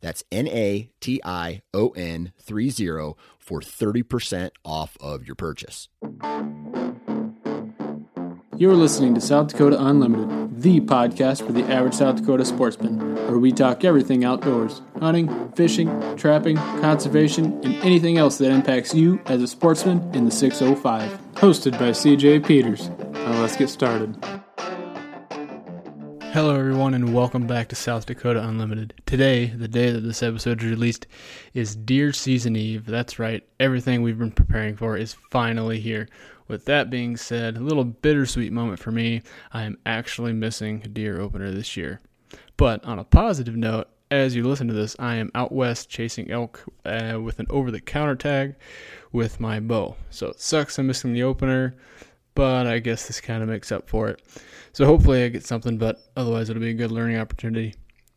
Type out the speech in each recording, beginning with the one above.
That's N A T I O N 30 for 30% off of your purchase. You're listening to South Dakota Unlimited, the podcast for the average South Dakota sportsman, where we talk everything outdoors hunting, fishing, trapping, conservation, and anything else that impacts you as a sportsman in the 605. Hosted by CJ Peters. Now let's get started. Hello, everyone, and welcome back to South Dakota Unlimited. Today, the day that this episode is released, is Deer Season Eve. That's right, everything we've been preparing for is finally here. With that being said, a little bittersweet moment for me. I am actually missing a deer opener this year. But on a positive note, as you listen to this, I am out west chasing elk uh, with an over the counter tag with my bow. So it sucks I'm missing the opener, but I guess this kind of makes up for it. So hopefully I get something, but otherwise it'll be a good learning opportunity.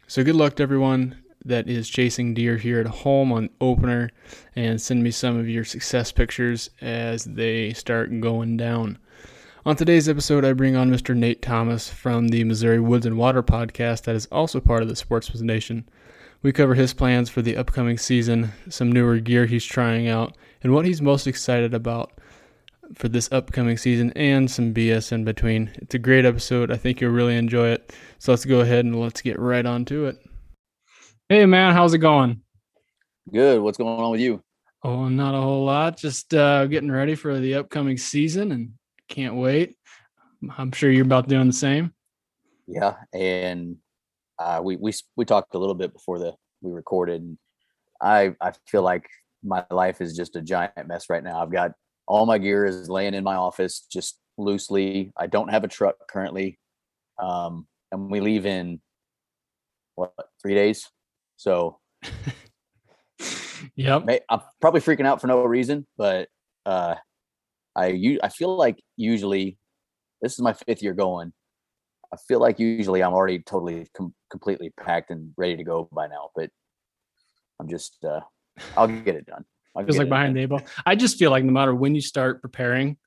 So good luck to everyone that is chasing deer here at home on opener and send me some of your success pictures as they start going down. On today's episode, I bring on Mr. Nate Thomas from the Missouri Woods and Water podcast that is also part of the Sportsman's Nation. We cover his plans for the upcoming season, some newer gear he's trying out, and what he's most excited about for this upcoming season, and some BS in between. It's a great episode. I think you'll really enjoy it. So let's go ahead and let's get right on to it. Hey man, how's it going? Good. What's going on with you? Oh, not a whole lot. Just uh, getting ready for the upcoming season and can't wait. I'm sure you're about doing the same. Yeah, and uh, we we we talked a little bit before the we recorded. I I feel like my life is just a giant mess right now. I've got all my gear is laying in my office just loosely. I don't have a truck currently, um, and we leave in what three days. So, yep. I'm probably freaking out for no reason, but uh, I I feel like usually this is my fifth year going. I feel like usually I'm already totally com- completely packed and ready to go by now, but I'm just uh, I'll get it done. I'll Feels like behind the eight ball. I just feel like no matter when you start preparing,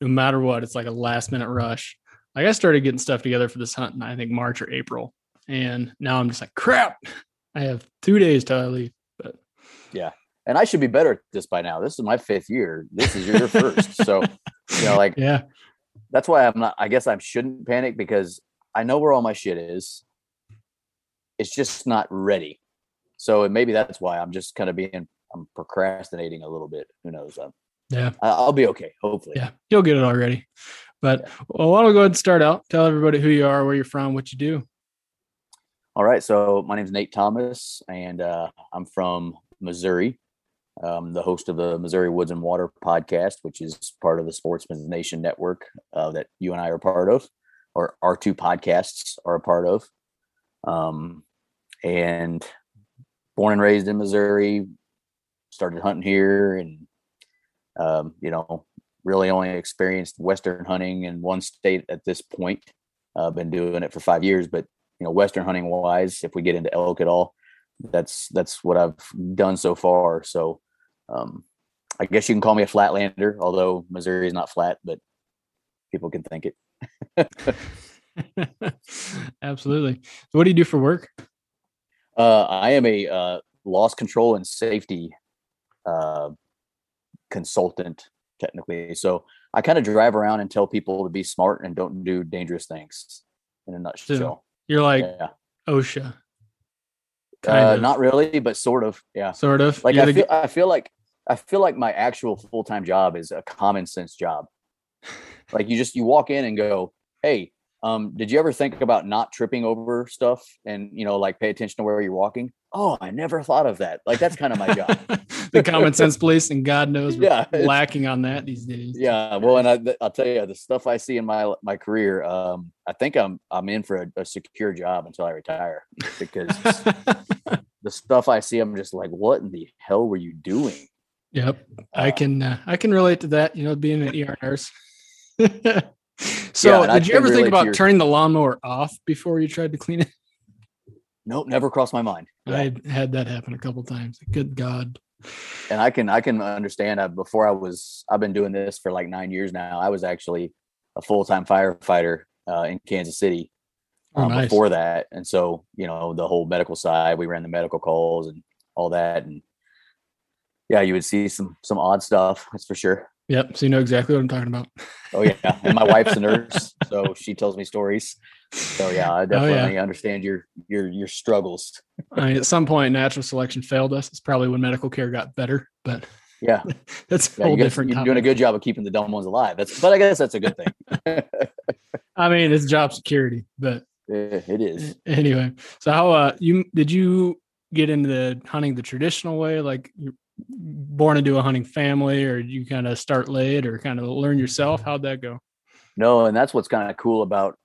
no matter what, it's like a last minute rush. Like I started getting stuff together for this hunt in I think March or April, and now I'm just like crap. I have two days till I leave. But yeah, and I should be better at this by now. This is my fifth year. This is your first, so you know, like yeah, that's why I'm not. I guess I shouldn't panic because I know where all my shit is. It's just not ready. So maybe that's why I'm just kind of being I'm procrastinating a little bit. Who knows? I'm, yeah, I'll be okay. Hopefully. Yeah, you'll get it already. But yeah. well, why don't we go ahead and start out? Tell everybody who you are, where you're from, what you do. All right. So my name is Nate Thomas, and uh, I'm from Missouri. I'm the host of the Missouri Woods and Water podcast, which is part of the Sportsman's Nation network uh, that you and I are part of, or our two podcasts are a part of. Um, and born and raised in Missouri, started hunting here, and um, you know, really only experienced Western hunting in one state at this point. I've uh, been doing it for five years, but you know, Western hunting wise, if we get into elk at all, that's that's what I've done so far. So um, I guess you can call me a flatlander, although Missouri is not flat, but people can think it. Absolutely. So what do you do for work? Uh, I am a uh, loss control and safety uh, consultant, technically. So I kind of drive around and tell people to be smart and don't do dangerous things. In a nutshell, So you're like yeah. OSHA, Uh, kind of. not really, but sort of. Yeah. sort of. Like You're I the feel, I feel like I feel like my actual full time job is a common sense job. Like you just you walk in and go, hey, um, did you ever think about not tripping over stuff and you know like pay attention to where you're walking? Oh, I never thought of that. Like that's kind of my job. the common sense police, and God knows we're Yeah, lacking on that these days. yeah. Well, and I, i'll tell you the stuff I see in my my career. Um, I think I'm I'm in for a, a secure job until I retire because the stuff I see, I'm just like, what in the hell were you doing? Yep, I Uh, can uh, I can relate to that. You know, being an ER nurse. So, I did you ever think about your- turning the lawnmower off before you tried to clean it? Nope, never crossed my mind. Yeah. I had that happen a couple times. Good God. and I can I can understand that before I was I've been doing this for like nine years now. I was actually a full time firefighter uh, in Kansas City Oh, um, nice. before that, and so you know the whole medical side. We ran the medical calls and all that, and yeah, you would see some some odd stuff. That's for sure. Yep. So you know exactly what I'm talking about. Oh yeah, and my wife's a nurse, so she tells me stories. So yeah, I Oh, yeah. definitely understand your your your struggles. I mean, at some point, natural selection failed us. It's probably when medical care got better, but Yeah, that's a yeah whole you guys, different you're doing a good job of keeping the dumb ones alive. That's but I guess that's a good thing. I mean, it's job security, but it is. anyway. So how uh you did you get into the hunting the traditional way, like born into a hunting family, or you kind of start late, or kind of learn yourself? How'd that go? No, and that's what's kind of cool about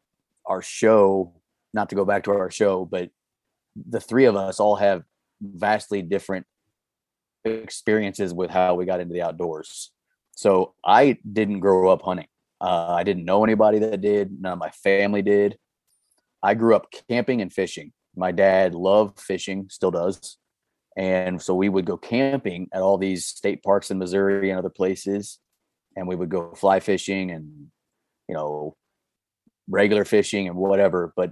our show. Not to go back to our show, but the three of us all have vastly different experiences with how we got into the outdoors. So I didn't grow up hunting. Uh, I didn't know anybody that did. None of my family did. I grew up camping and fishing. My dad loved fishing, still does. And so we would go camping at all these state parks in Missouri and other places. And we would go fly fishing and you know, regular fishing and whatever, but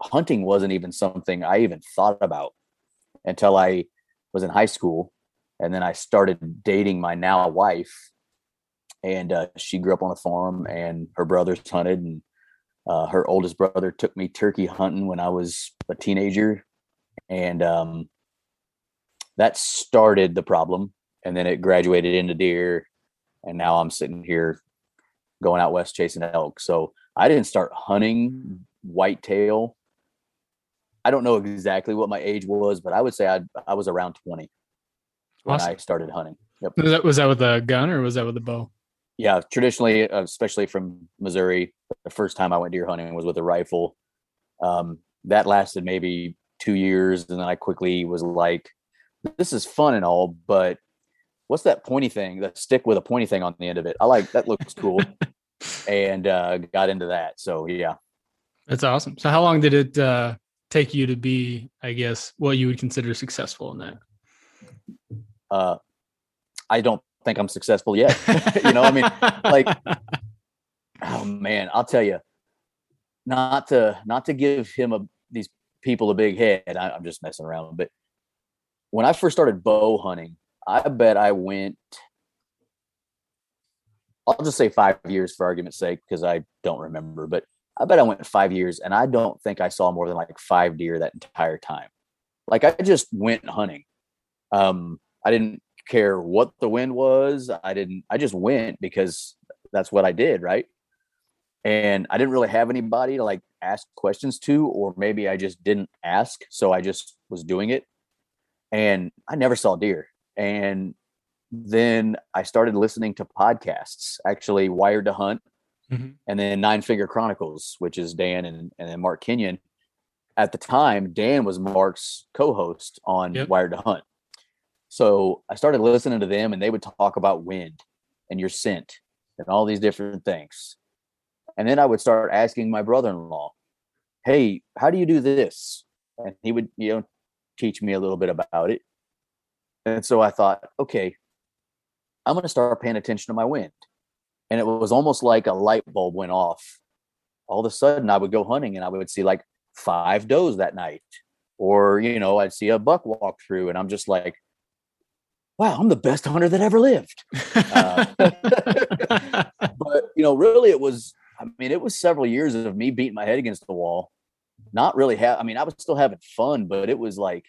hunting wasn't even something I even thought about until I was in high school. And then I started dating my now wife. And uh, she grew up on a farm and her brothers hunted. And uh, her oldest brother took me turkey hunting when I was a teenager. And um, that started the problem. And then it graduated into deer. And now I'm sitting here going out west chasing elk. So I didn't start hunting whitetail. I don't know exactly what my age was, but I would say I I was around 20 when Awesome. I started hunting. Yep. Was that was that with a gun or was that with a bow? Yeah, traditionally, uh, especially from Missouri, the first time I went deer hunting was with a rifle. Um, that lasted maybe two years, and then I quickly was like, "This is fun and all, but what's that pointy thing? That stick with a pointy thing on the end of it? I like that. Looks cool." and uh, got into that. So yeah, That's awesome. So how long did it uh, take you to be, I guess, what you would consider successful in that? uh, I don't think I'm successful yet. you know, I mean, like, oh man, I'll tell you, not to not to give him a these people a big head. I, I'm just messing around, but when I first started bow hunting, I bet I went. I'll just say five years for argument's sake because I don't remember, but I bet I went five years, and I don't think I saw more than like five deer that entire time. Like I just went hunting. Um, I didn't care what the wind was. I didn't. I just went because that's what I did, right? And I didn't really have anybody to like ask questions to, or maybe I just didn't ask, so I just was doing it. And I never saw deer. And then I started listening to podcasts, actually Wired to Hunt, Mhm. and then Nine Finger Chronicles, which is Dan and, and then Mark Kenyon. At the time, Dan was Mark's co-host on Yep. Wired to Hunt. So I started listening to them and they would talk about wind and your scent and all these different things. And then I would start asking my brother-in-law, "Hey, how do you do this?" And he would, you know, teach me a little bit about it. And so I thought, okay, I'm going to start paying attention to my wind. And it was almost like a light bulb went off. All of a sudden, I would go hunting and I would see like five does that night. Or, you know, I'd see a buck walk through and I'm just like, wow, I'm the best hunter that ever lived. Uh, but, you know, really it was, I mean, it was several years of me beating my head against the wall. Not really have, I mean, I was still having fun, but it was like,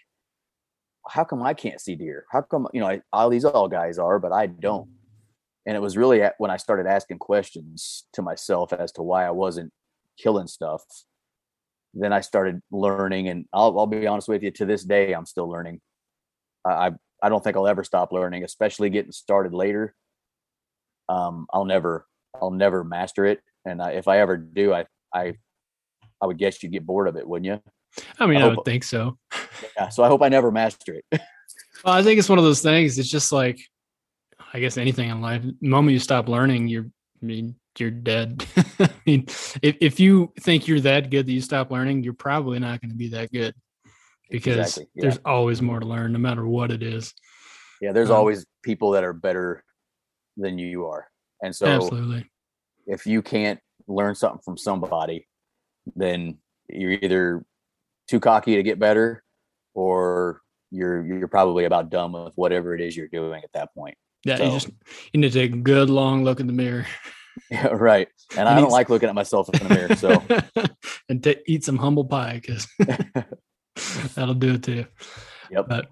how come I can't see deer? How come, you know, I, all these all guys are, but I don't. And it was really when I started asking questions to myself as to why I wasn't killing stuff. Then I started learning, and I'll, I'll be honest with you. To this day, I'm still learning. I I don't think I'll ever stop learning, especially getting started later. Um, I'll never I'll never master it, and I, if I ever do, I I I would guess you'd get bored of it, wouldn't you? I mean, I, I would think so. Yeah, so I hope I never master it. well, I think it's one of those things. It's just like, I guess anything in life. The moment you stop learning, you're, I mean, you're dead. I mean, if if you think you're that good that you stop learning, you're probably not going to be that good because exactly, yeah. there's always more to learn, no matter what it is. Yeah, there's um, always people that are better than you are, and so absolutely, if you can't learn something from somebody, then you're either too cocky to get better, or you're you're probably about done with whatever it is you're doing at that point. Yeah, so, you just you need to take a good long look in the mirror. Yeah, right. And I don't like looking at myself in the mirror. So and to eat some humble pie because that'll do it to you. Yep. But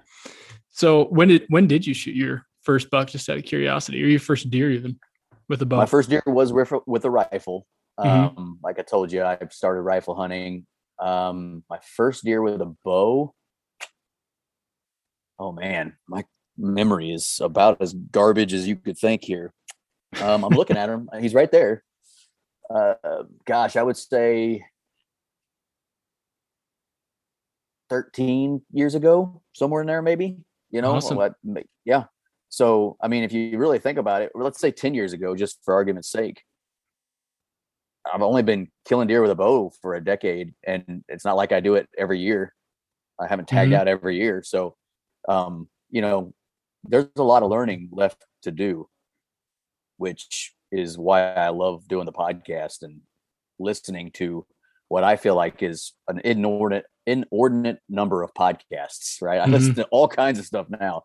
so when did when did you shoot your first buck? Just out of curiosity, or your first deer even with a bow? My first deer was with with a rifle. Mm-hmm. Um, like I told you, I started rifle hunting. Um, my first deer with a bow. Oh man, my memory is about as garbage as you could think here. Um, I'm looking at him. He's right there. Uh, gosh, I would say 13 years ago, somewhere in there, maybe. You know, awesome. what, yeah. So, I mean, if you really think about it, let's say 10 years ago, just for argument's sake, I've only been killing deer with a bow for a decade, and it's not like I do it every year. I haven't tagged mm-hmm. out every year. So, um, you know, there's a lot of learning left to do, which is why I love doing the podcast and listening to what I feel like is an inordinate inordinate number of podcasts. Right, I mm-hmm. listen to all kinds of stuff now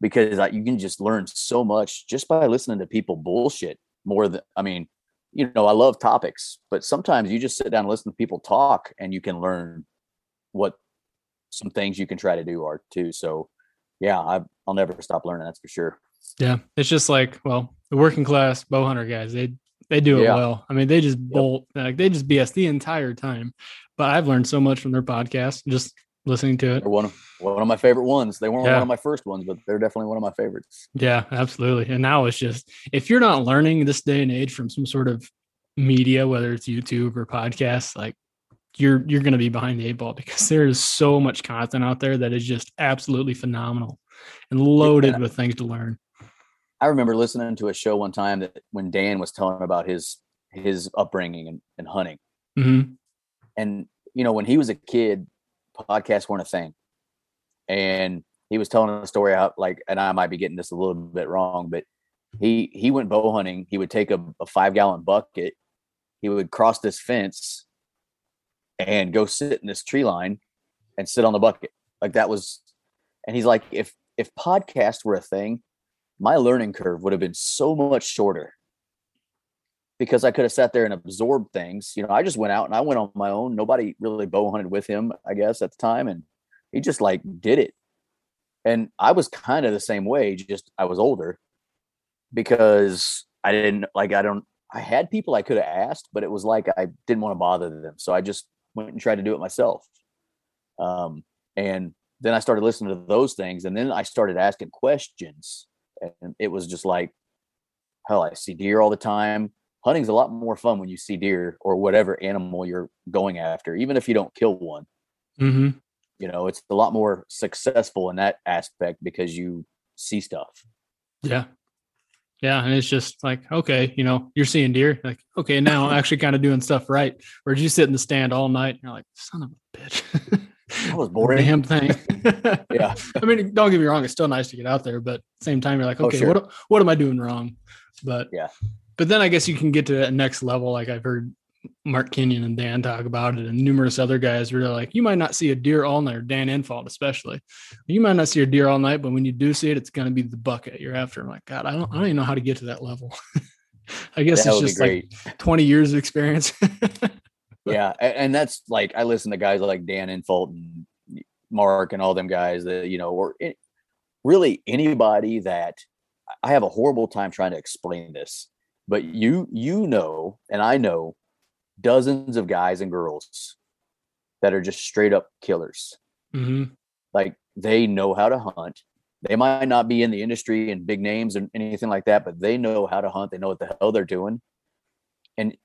because I, you can just learn so much just by listening to people bullshit more than I mean, you know, I love topics, but sometimes you just sit down and listen to people talk and you can learn what some things you can try to do are too. So yeah, I, I'll never stop learning. That's for sure. Yeah. It's just like, well, the working class bow hunter guys, they, they do it yeah. well. I mean, they just bolt, yep. like they just BS the entire time. But I've learned so much from their podcast, just listening to it. They're one of one of my favorite ones. They weren't yeah. one of my first ones, but they're definitely one of my favorites. Yeah, absolutely. And now it's just if you're not learning this day and age from some sort of media, whether it's YouTube or podcasts, like you're you're going to be behind the eight ball because there is so much content out there that is just absolutely phenomenal and loaded yeah. with things to learn. I remember listening to a show one time that when Dan was telling about his his upbringing and, and hunting, mm-hmm. and you know when he was a kid, podcasts weren't a thing, and he was telling a story out like, and I might be getting this a little bit wrong, but he he went bow hunting. He would take a, a five gallon bucket, he would cross this fence and go sit in this tree line and sit on the bucket. Like that was, and he's like, if if podcasts were a thing, my learning curve would have been so much shorter because I could have sat there and absorbed things. You know, I just went out and I went on my own. Nobody really bow hunted with him, I guess, at the time, and he just like did it. And I was kind of the same way, just I was older because I didn't like I don't I had people I could have asked, but it was like I didn't want to bother them. So I just went and tried to do it myself. Um, and then I started listening to those things, and then I started asking questions, and it was just like, hell, I see deer all the time. Hunting's a lot more fun when you see deer or whatever animal you're going after, even if you don't kill one. Mm-hmm. You know, it's a lot more successful in that aspect because you see stuff. Yeah. Yeah, and it's just like, okay, you know, you're seeing deer. Like, okay, now I'm actually kind of doing stuff right. Or did you sit in the stand all night? And you're like, son of a bitch. That was boring. Damn thing. Yeah. I mean, don't get me wrong; it's still nice to get out there, but same time, you're like, Oh, okay, sure. what what am I doing wrong? But Yeah. But then I guess you can get to that next level. Like I've heard Mark Kenyon and Dan talk about it, and numerous other guys where like, you might not see a deer all night, or Dan Infalt especially. You might not see a deer all night, but when you do see it, it's going to be the bucket you're after. I'm like, God, I don't, I don't even know how to get to that level. I guess that it's just like 20 years of experience. yeah. And that's like I listen to guys like Dan Infalt and Mark and all them guys that, you know, or really anybody that I have a horrible time trying to explain this, but you you know, and I know dozens of guys and girls that are just straight up killers. hmm like they know how to hunt. They might not be in the industry and big names and anything like that but they know how to hunt. They know what the hell they're doing. And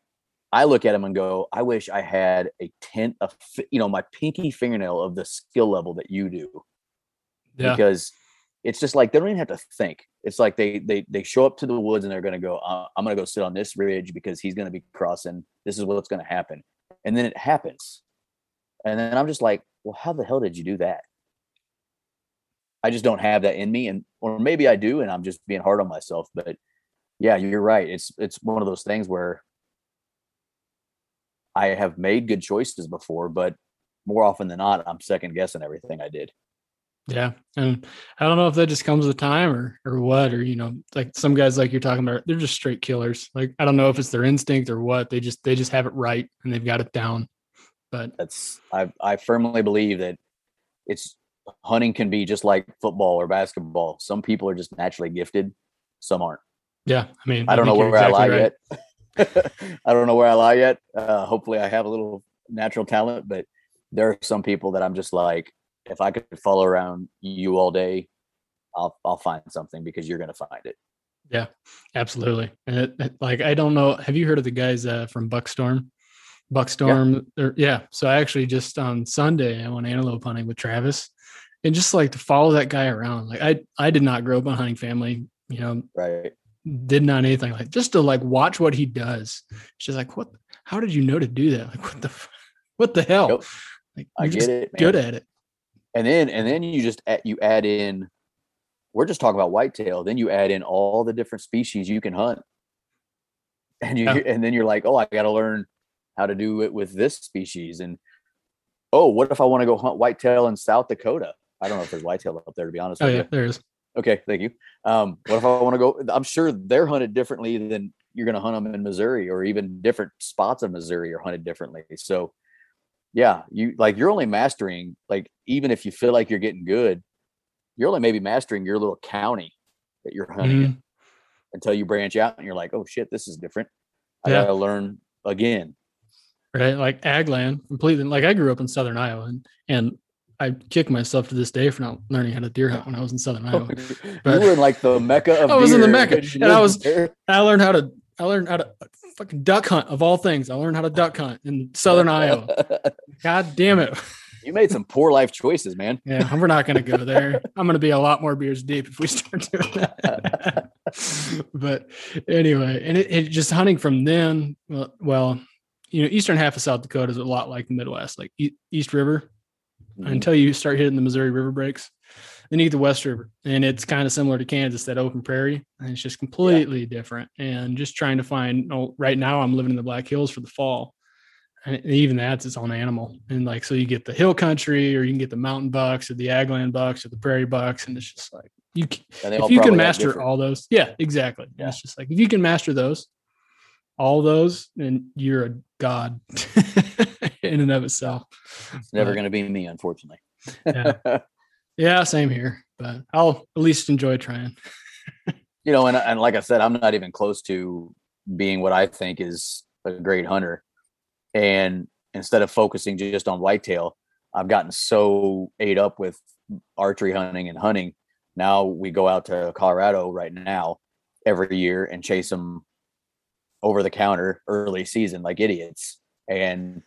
i look at them and go i wish i had a tenth of you know my pinky fingernail of the skill level that you do. Yeah. because it's just like they don't even have to think it's like they they they show up to the woods and they're going to go uh, i'm going to go sit on this ridge because he's going to be crossing this is what's going to happen and then it happens and then i'm just like well how the hell did you do that I just don't have that in me, and or maybe I do, and I'm just being hard on myself. But yeah, you're right. It's it's one of those things where I have made good choices before, but more often than not, I'm second guessing everything I did. Yeah. And I don't know if that just comes with time or or what, or you know, like some guys like you're talking about, they're just straight killers. Like I don't know if it's their instinct or what. They just they just have it right and they've got it down. But That's I I firmly believe that it's hunting can be just like football or basketball. Some people are just naturally gifted, some aren't. yeah, I mean I don't know where you're I lie right. yet. I don't know where I lie yet. Uh, hopefully, I have a little natural talent, but there are some people that I'm just like, if I could follow around you all day, I'll I'll find something because you're gonna find it. Yeah, absolutely. And it, it- like I don't know. Have you heard of the guys uh, from Buckstorm? Buckstorm. or- yeah. So I actually just on Sunday I went antelope hunting with Travis, and just like to follow that guy around. Like I I did not grow up in a hunting family. You know, Right? did not anything like just to like watch what he does. She's like, what? How did you know to do that? Like what the what the hell? Like I get just it. Man. good at it. And then and then you just add, you add in. We're just talking about whitetail. Then you add in all the different species you can hunt, and you Yeah. and then you're like, oh, I got to learn how to do it with this species. And oh, what if I want to go hunt whitetail in South Dakota? I don't know if there's whitetail up there to be honest Oh with yeah, you. there is. Okay, thank you. Um, what if I want to go? I'm sure they're hunted differently than you're going to hunt them in Missouri, or even different spots of Missouri are hunted differently. So, yeah, you like you're only mastering like even if you feel like you're getting good, you're only maybe mastering your little county that you're hunting Mhm. in until you branch out and you're like, oh shit, this is different. I Yeah. gotta learn again. right? Like ag land completely. Like I grew up in Southern Iowa, and, and I kick myself to this day for not learning how to deer hunt when I was in Southern Iowa. you were in like the mecca of I was in the Mecca, and I was-. I learned how to. I learned how to fucking duck hunt of all things. I learned how to duck hunt in Southern Iowa. God damn it! you made some poor life choices, man. Yeah, we're not going to go there. I'm going to be a lot more beers deep if we start doing that. but anyway, and it, it just hunting from then. Well, well, you know, eastern half of South Dakota is a lot like the Midwest, like East River. Mhm. Until you start hitting the Missouri River breaks, then you get the West River, and it's kind of similar to Kansas, that open prairie, and it's just completely different. And just trying to find. Oh, right now I'm living in the Black Hills for the fall, and even that's its own animal. And like, so you get the hill country, or you can get the mountain bucks, or the agland bucks, or the prairie bucks, and it's just like you. c- And they all If you can master different- all those, yeah, exactly. Yeah. It's just like if you can master those, all those, then you're a god in and of itself. It's never going to be me, unfortunately. Yeah. Yeah, same here. But I'll at least enjoy trying. you know, and and like I said, I'm not even close to being what I think is a great hunter. And instead of focusing just on whitetail, I've gotten so ate up with archery hunting and hunting. Now we go out to Colorado right now every year and chase them over the counter early season like idiots. And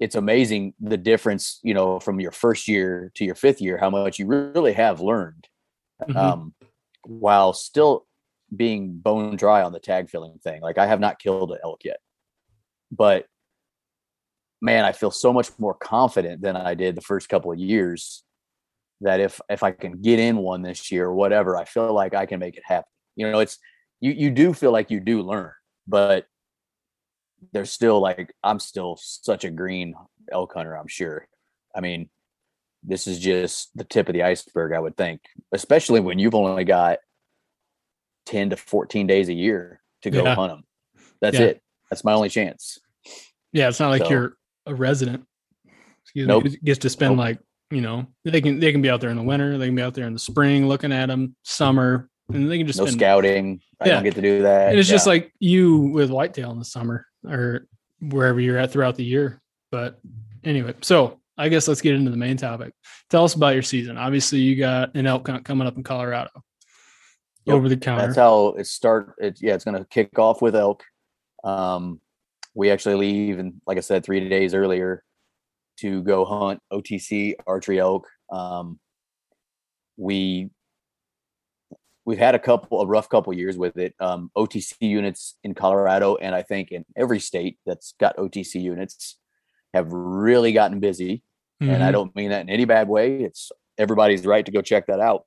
it's amazing the difference, you know, from your first year to your fifth year, how much you really have learned Mhm. um, while still being bone dry on the tag filling thing. Like I have not killed an elk yet, but man, I feel so much more confident than I did the first couple of years that if if I can get in one this year or whatever, I feel like I can make it happen. You know, it's you you do feel like you do learn, but there's still like I'm still such a green elk hunter, I'm sure. I mean, this is just the tip of the iceberg, I would think, especially when you've only got 10 to 14 days a year to go Yeah. hunt them. That's Yeah. it. That's my only chance. Yeah, it's not like So- you're a resident. Excuse Nope. me. Gets to spend Nope. like you know they can they can be out there in the winter, they can be out there in the spring looking at them, summer, and they can just No spend. scouting. I Yeah. don't get to do that. And it's just like you with whitetail in the summer or wherever you're at throughout the year. But anyway, so I guess let's get into the main topic. Tell us about your season. Obviously, you got an elk hunt coming up in Colorado. Yep. Over the counter. That's how it start. It, yeah, it's going to kick off with elk. Um, we actually leave, and like I said, three days earlier to go hunt OTC archery elk. Um, we we've had a couple a rough couple years with it. Um, OTC units in Colorado, and I think in every state that's got OTC units have really gotten busy and I Mhm. don't mean that in any bad way. It's everybody's right to go check that out,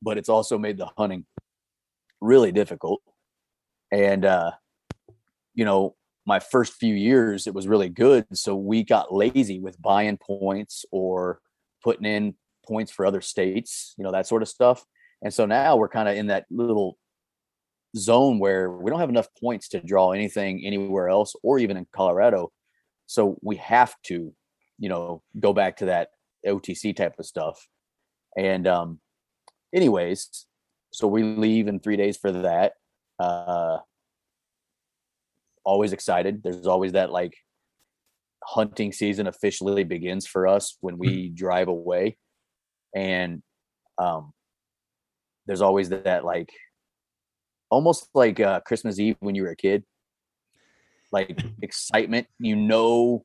but it's also made the hunting really difficult. And uh, you know, my first few years it was really good, so we got lazy with buying points or putting in points for other states, you know, that sort of stuff. And so now we're kind of in that little zone where we don't have enough points to draw anything anywhere else or even in Colorado. So we have to you know go back to that otc type of stuff. And um anyways so we leave in three days for that uh always excited. There's always that like hunting season officially begins for us when we drive away. And um there's always that like almost like uh christmas eve when you were a kid like excitement you know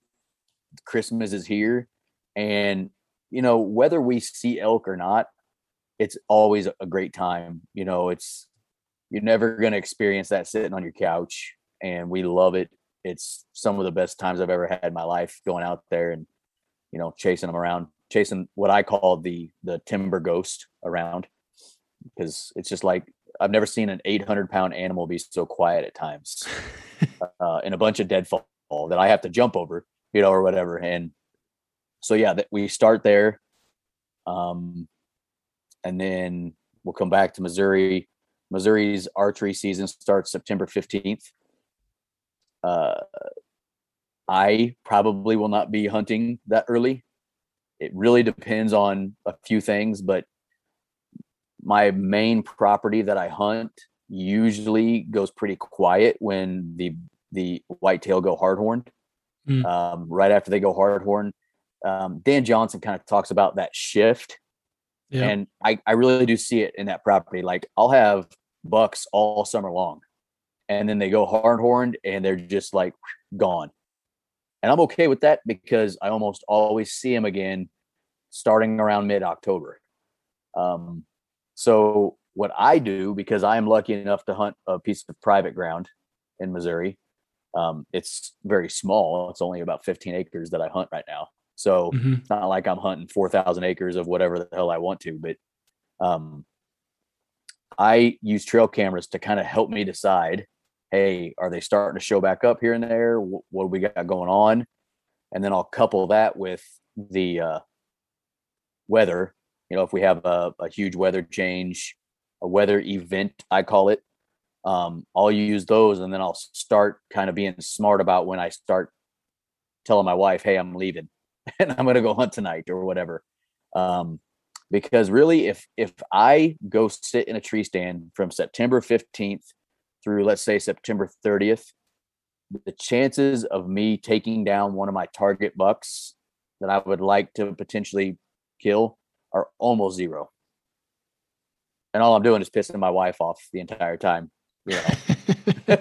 Christmas is here. And, you know, whether we see elk or not, it's always a great time. You know, it's, you're never going to experience that sitting on your couch. And we love it. It's some of the best times I've ever had in my life going out there and, you know, chasing them around, chasing what I call the, the timber ghost around because it's just like, I've never seen an 800 pound animal be so quiet at times uh, in a bunch of deadfall that I have to jump over you know, or whatever. And so yeah, that we start there. Um and then we'll come back to Missouri. Missouri's archery season starts September 15th. Uh I probably will not be hunting that early. It really depends on a few things, but my main property that I hunt usually goes pretty quiet when the the whitetail go hardhorn Mm. um, right after they go hardhorn. Um, Dan Johnson kind of talks about that shift, Yeah. and I, I really do see it in that property. Like I'll have bucks all summer long, and then they go hardhorned and they're just like gone. And I'm okay with that because I almost always see them again starting around mid October. Um, so what I do because I am lucky enough to hunt a piece of private ground in Missouri. Um, it's very small. It's only about 15 acres that I hunt right now. So Mhm. it's not like I'm hunting 4,000 acres of whatever the hell I want to, but um, I use trail cameras to kind of help me decide, hey, are they starting to show back up here and there? Wh- What do we got going on? And then I'll couple that with the uh, weather. You know, if we have a, a huge weather change, a weather event, I call it, um, I'll use those and then I'll start kind of being smart about when I start telling my wife, hey, I'm leaving and I'm going to go hunt tonight or whatever. Um, because really, if if I go sit in a tree stand from September 15th through let's say September 30th, the chances of me taking down one of my target bucks that I would like to potentially kill are almost zero. And all I'm doing is pissing my wife off the entire time. You know.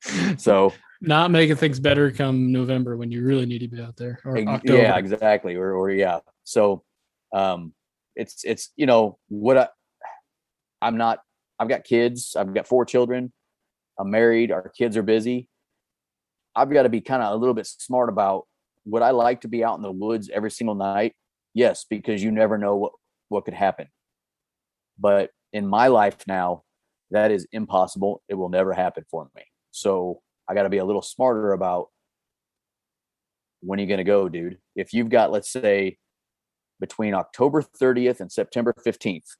so Not making things better come November when you really need to be out there or October. Yeah, exactly. Or, or yeah. So, um, it's it's you know what I, I'm not. I've got kids. I've got four children. I'm married. Our kids are busy. I've got to be kind of a little bit smart about would I like to be out in the woods every single night? Yes, because you never know what what could happen. But in my life now, that is impossible. It will never happen for me. So I got to be a little smarter about when are you going to go, dude? If you've got, let's say, between October 30th and September 15th,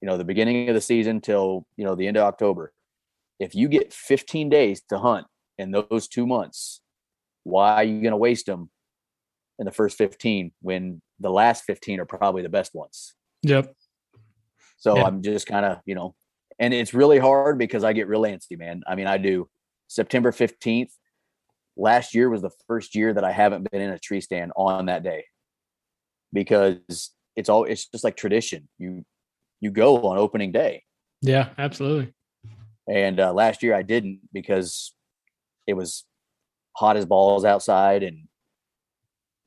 you know, the beginning of the season till, you know, the end of October, if you get 15 days to hunt in those two months, why are you going to waste them in the first 15 when the last 15 are probably the best ones? Yep. So Yeah. I'm just kind of, you know, and it's really hard because I get real antsy, man. I mean, I do. September 15th, last year was the first year that I haven't been in a tree stand on that day because it's all, it's just like tradition. You, you go on opening day. Yeah, absolutely. And uh, last year I didn't because it was hot as balls outside and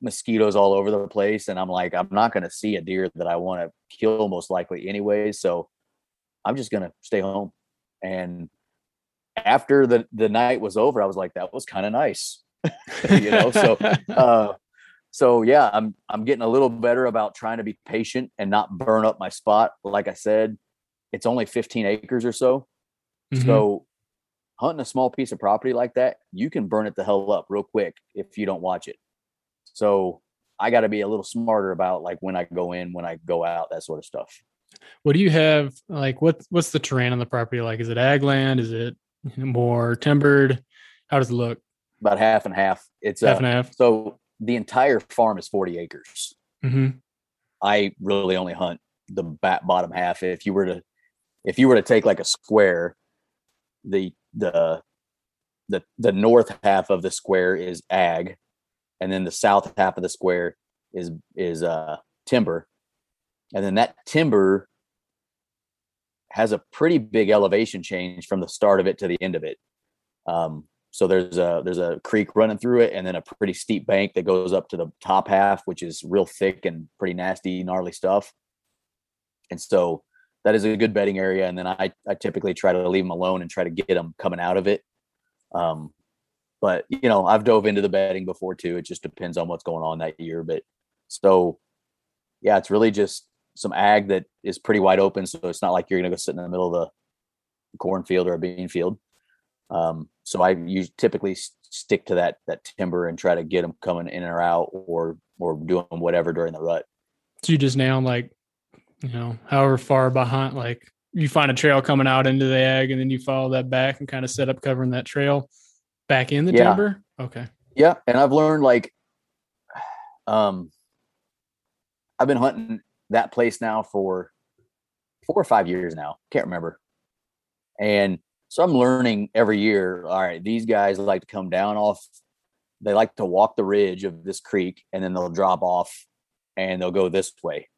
mosquitoes all over the place. And I'm like, I'm not going to see a deer that I want to kill most likely anyways. So I'm just going to stay home. And after the, the night was over, I was like, that was kind of nice, you know? So, uh, so yeah, I'm, I'm getting a little better about trying to be patient and not burn up my spot. Like I said, it's only 15 acres or so. Mhm. So hunting a small piece of property like that, you can burn it the hell up real quick if you don't watch it. So I got to be a little smarter about like when I go in, when I go out, that sort of stuff. what do you have? Like, what what's the terrain on the property like? Is it ag land? Is it more timbered? How does it look? About half and half. It's Half uh, and half. so the entire farm is 40 acres. hmm I really only hunt the back bottom half. If you were to, if you were to take like a square, the the the the north half of the square is ag, and then the south half of the square is is uh timber, and then that timber has a pretty big elevation change from the start of it to the end of it. Um, so there's a there's a creek running through it, and then a pretty steep bank that goes up to the top half, which is real thick and pretty nasty, gnarly stuff. And so that is a good bedding area. And then I I typically try to leave them alone and try to get them coming out of it. Um, but you know I've dove into the bedding before too. It just depends on what's going on that year. But so yeah, it's really just some ag that is pretty wide open. So it's not like you're gonna go sit in the middle of the cornfield or a bean field. Um, so I use typically stick to that that timber and try to get them coming in or out or or doing whatever during the rut. So you just nail like, you know, however far behind, like you find a trail coming out into the ag, and then you follow that back and kind of set up covering that trail back in the Yeah. timber. Okay. Yeah, and I've learned like um I've been hunting that place now for four or five years now. Can't remember. And so I'm learning every year, all right, these guys like to come down off they like to walk the ridge of this creek and then they'll drop off and they'll go this way.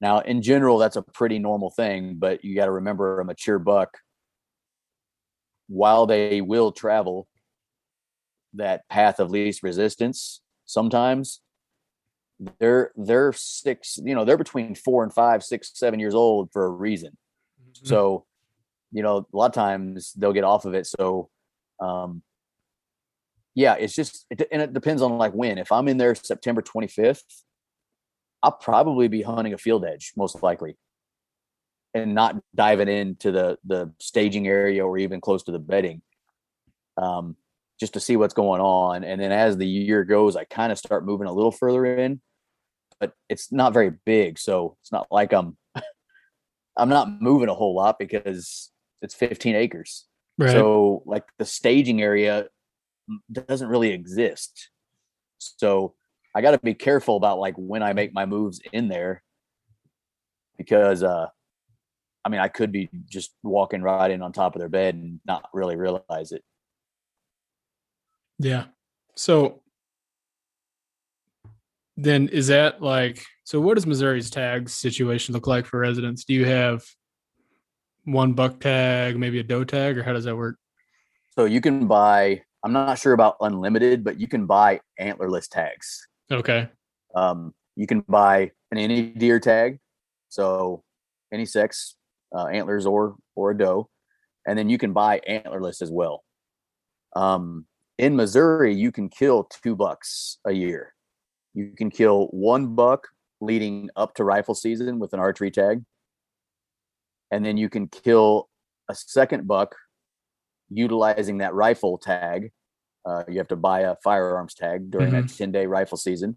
Now, in general, that's a pretty normal thing, but you got to remember a mature buck, while they will travel that path of least resistance, sometimes they're they're six, you know, they're between four and five, six, seven years old for a reason. So, you know, a lot of times they'll get off of it. So, um, yeah, it's just, it, and it depends on like when. If I'm in there September 25th, I'll probably be hunting a field edge, most likely, and not diving into the the staging area or even close to the bedding, um, just to see what's going on. And then as the year goes, I kind of start moving a little further in, but it's not very big, so it's not like I'm I'm not moving a whole lot because it's 15 acres. Right. So like the staging area doesn't really exist. So I got to be careful about like when I make my moves in there because uh I mean I could be just walking right in on top of their bed and not really realize it. Yeah. So then is that like so what does Missouri's tag situation look like for residents? Do you have one buck tag, maybe a doe tag, or how does that work? So you can buy I'm not sure about unlimited, but you can buy antlerless tags. Okay. Um, you can buy an any deer tag, so any sex, uh, antlers or or a doe, and then you can buy antlerless as well. Um, in Missouri, you can kill two bucks a year. You can kill one buck leading up to rifle season with an archery tag. And then you can kill a second buck utilizing that rifle tag. Uh, you have to buy a firearms tag during that 10 day rifle season.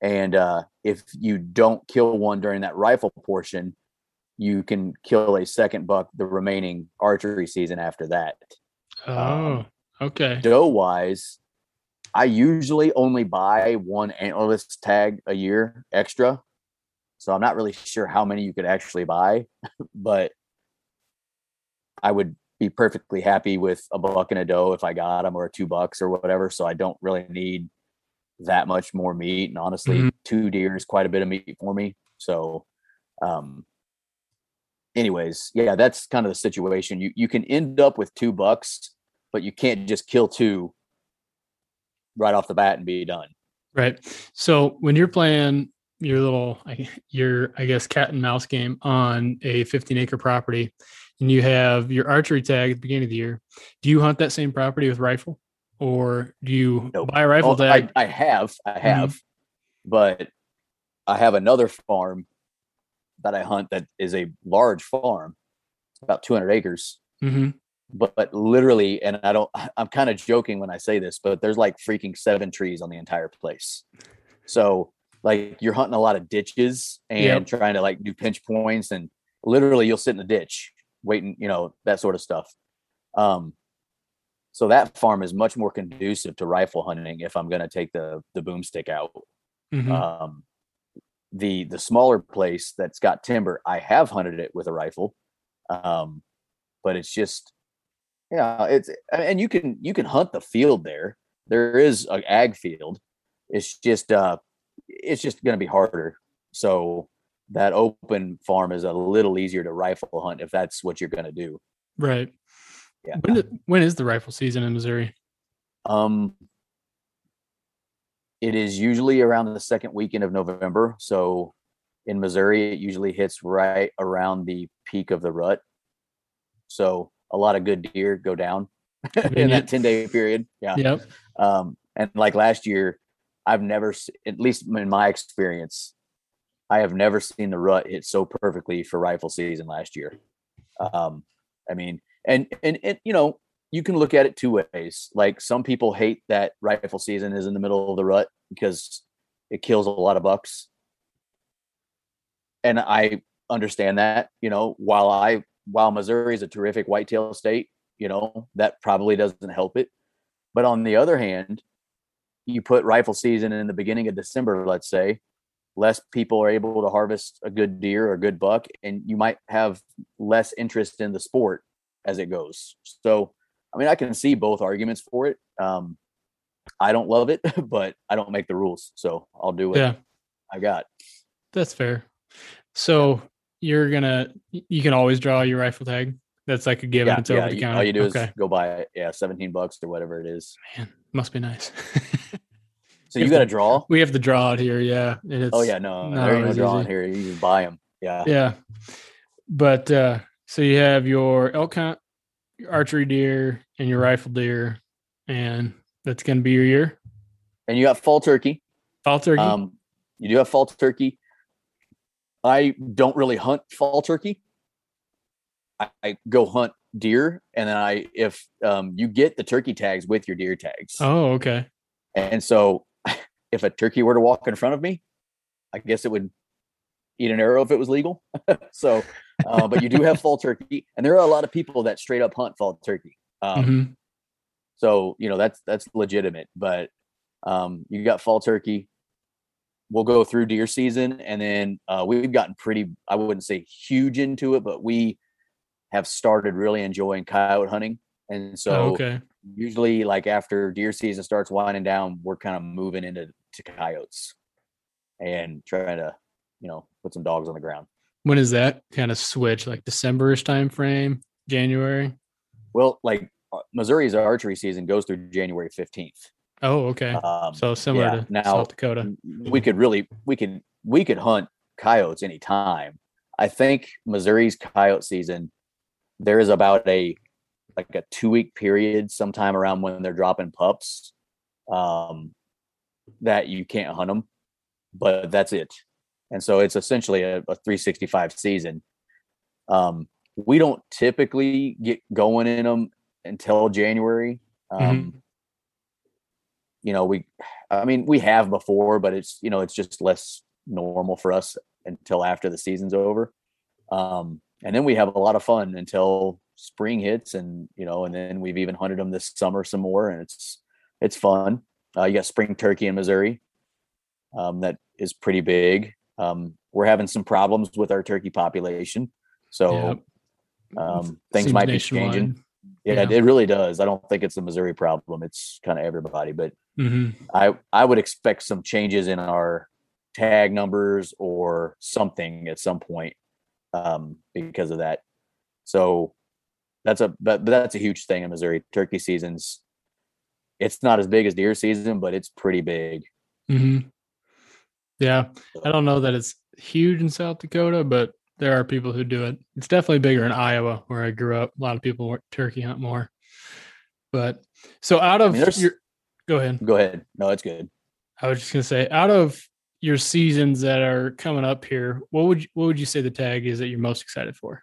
And uh, if you don't kill one during that rifle portion, you can kill a second buck the remaining archery season after that. Oh, um, okay. Doe wise, I usually only buy one antlerless tag a year extra. So I'm not really sure how many you could actually buy, but I would be perfectly happy with a buck and a doe if I got them or two bucks or whatever. So I don't really need that much more meat. And honestly, mm-hmm. two deer is quite a bit of meat for me. So, um, anyways, yeah, that's kind of the situation. You you can end up with two bucks, but you can't just kill two right off the bat and be done. Right. So when you're playing your little your I guess cat and mouse game on a 15 acre property and you have your archery tag at the beginning of the year, do you hunt that same property with rifle? or do you nope. buy a rifle oh, tag? I, I, have, I mm-hmm. have, mm-hmm. but I have another farm that I hunt that is a large farm, about 200 acres. Mm-hmm. But, but literally, and I don't, I'm kind of joking when I say this, but there's like freaking seven trees on the entire place. So, like, you're hunting a lot of ditches and yep. trying to like do pinch points, and literally, you'll sit in the ditch waiting, you know, that sort of stuff. Um, so that farm is much more conducive to rifle hunting if I'm going to take the the boomstick out. Mm-hmm. Um, the the smaller place that's got timber, I have hunted it with a rifle, um, but it's just yeah, it's and you can you can hunt the field there. There is an ag field. It's just uh, it's just going to be harder. So that open farm is a little easier to rifle hunt if that's what you're going to do. Right. Yeah. When, when is the rifle season in Missouri? Um, it is usually around the second weekend of November. So in Missouri, it usually hits right around the peak of the rut. So a lot of good deer go down in that 10 day period. Yeah. Yep. Um, and like last year, I've never, at least in my experience, I have never seen the rut hit so perfectly for rifle season last year. Um, I mean, and and and you know you can look at it two ways like some people hate that rifle season is in the middle of the rut because it kills a lot of bucks and i understand that you know while i while missouri is a terrific whitetail state you know that probably doesn't help it but on the other hand you put rifle season in the beginning of december let's say less people are able to harvest a good deer or a good buck and you might have less interest in the sport as it goes. So, I mean, I can see both arguments for it. Um, I don't love it, but I don't make the rules, so I'll do what yeah. I got. That's fair. So you're gonna you can always draw your rifle tag. That's like a given. Yeah, it's yeah, over the counter. All you do okay. is go buy it. Yeah, seventeen bucks or whatever it is. Man, must be nice. so you got to draw. We have to draw it here. Yeah. oh yeah, no, there ain't no drawing here. You just buy them. Yeah. Yeah. But uh so you have your elk hunt, your archery deer, and your rifle deer, and that's going to be your year. And you got fall turkey. Fall turkey. Um, you do have fall turkey. I don't really hunt fall turkey. I, I go hunt deer, and then I if um, you get the turkey tags with your deer tags. Oh, okay. And so, if a turkey were to walk in front of me, I guess it would eat an arrow if it was legal. so uh, but you do have fall turkey, and there are a lot of people that straight up hunt fall turkey. Um, mm-hmm. So you know that's that's legitimate. But um, you got fall turkey. We'll go through deer season, and then uh, we've gotten pretty. I wouldn't say huge into it, but we have started really enjoying coyote hunting. And so, oh, okay. usually, like after deer season starts winding down, we're kind of moving into to coyotes and trying to, you know, put some dogs on the ground. When is that kind of switch? Like Decemberish time frame, January? Well, like uh, Missouri's archery season goes through January 15th. Oh, okay. Um, so similar yeah, to now, South Dakota. We could really we could we could hunt coyotes anytime. I think Missouri's coyote season, there is about a like a two week period sometime around when they're dropping pups um, that you can't hunt them, but that's it. And so it's essentially a, a 365 season. Um, we don't typically get going in them until January. Um, mm-hmm. You know, we, I mean, we have before, but it's, you know, it's just less normal for us until after the season's over. Um, and then we have a lot of fun until spring hits and, you know, and then we've even hunted them this summer some more and it's, it's fun. Uh, you got spring turkey in Missouri. Um, that is pretty big. Um, we're having some problems with our turkey population. So, yeah. um, things Seems might be changing. Yeah, yeah, it really does. I don't think it's a Missouri problem. It's kind of everybody, but mm-hmm. I I would expect some changes in our tag numbers or something at some point um, because of that. So that's a but, but that's a huge thing in Missouri. Turkey seasons. It's not as big as deer season, but it's pretty big. Mm-hmm. Yeah, I don't know that it's huge in South Dakota, but there are people who do it. It's definitely bigger in Iowa, where I grew up. A lot of people turkey hunt more. But so out of I mean, your, go ahead. Go ahead. No, it's good. I was just gonna say, out of your seasons that are coming up here, what would you, what would you say the tag is that you're most excited for?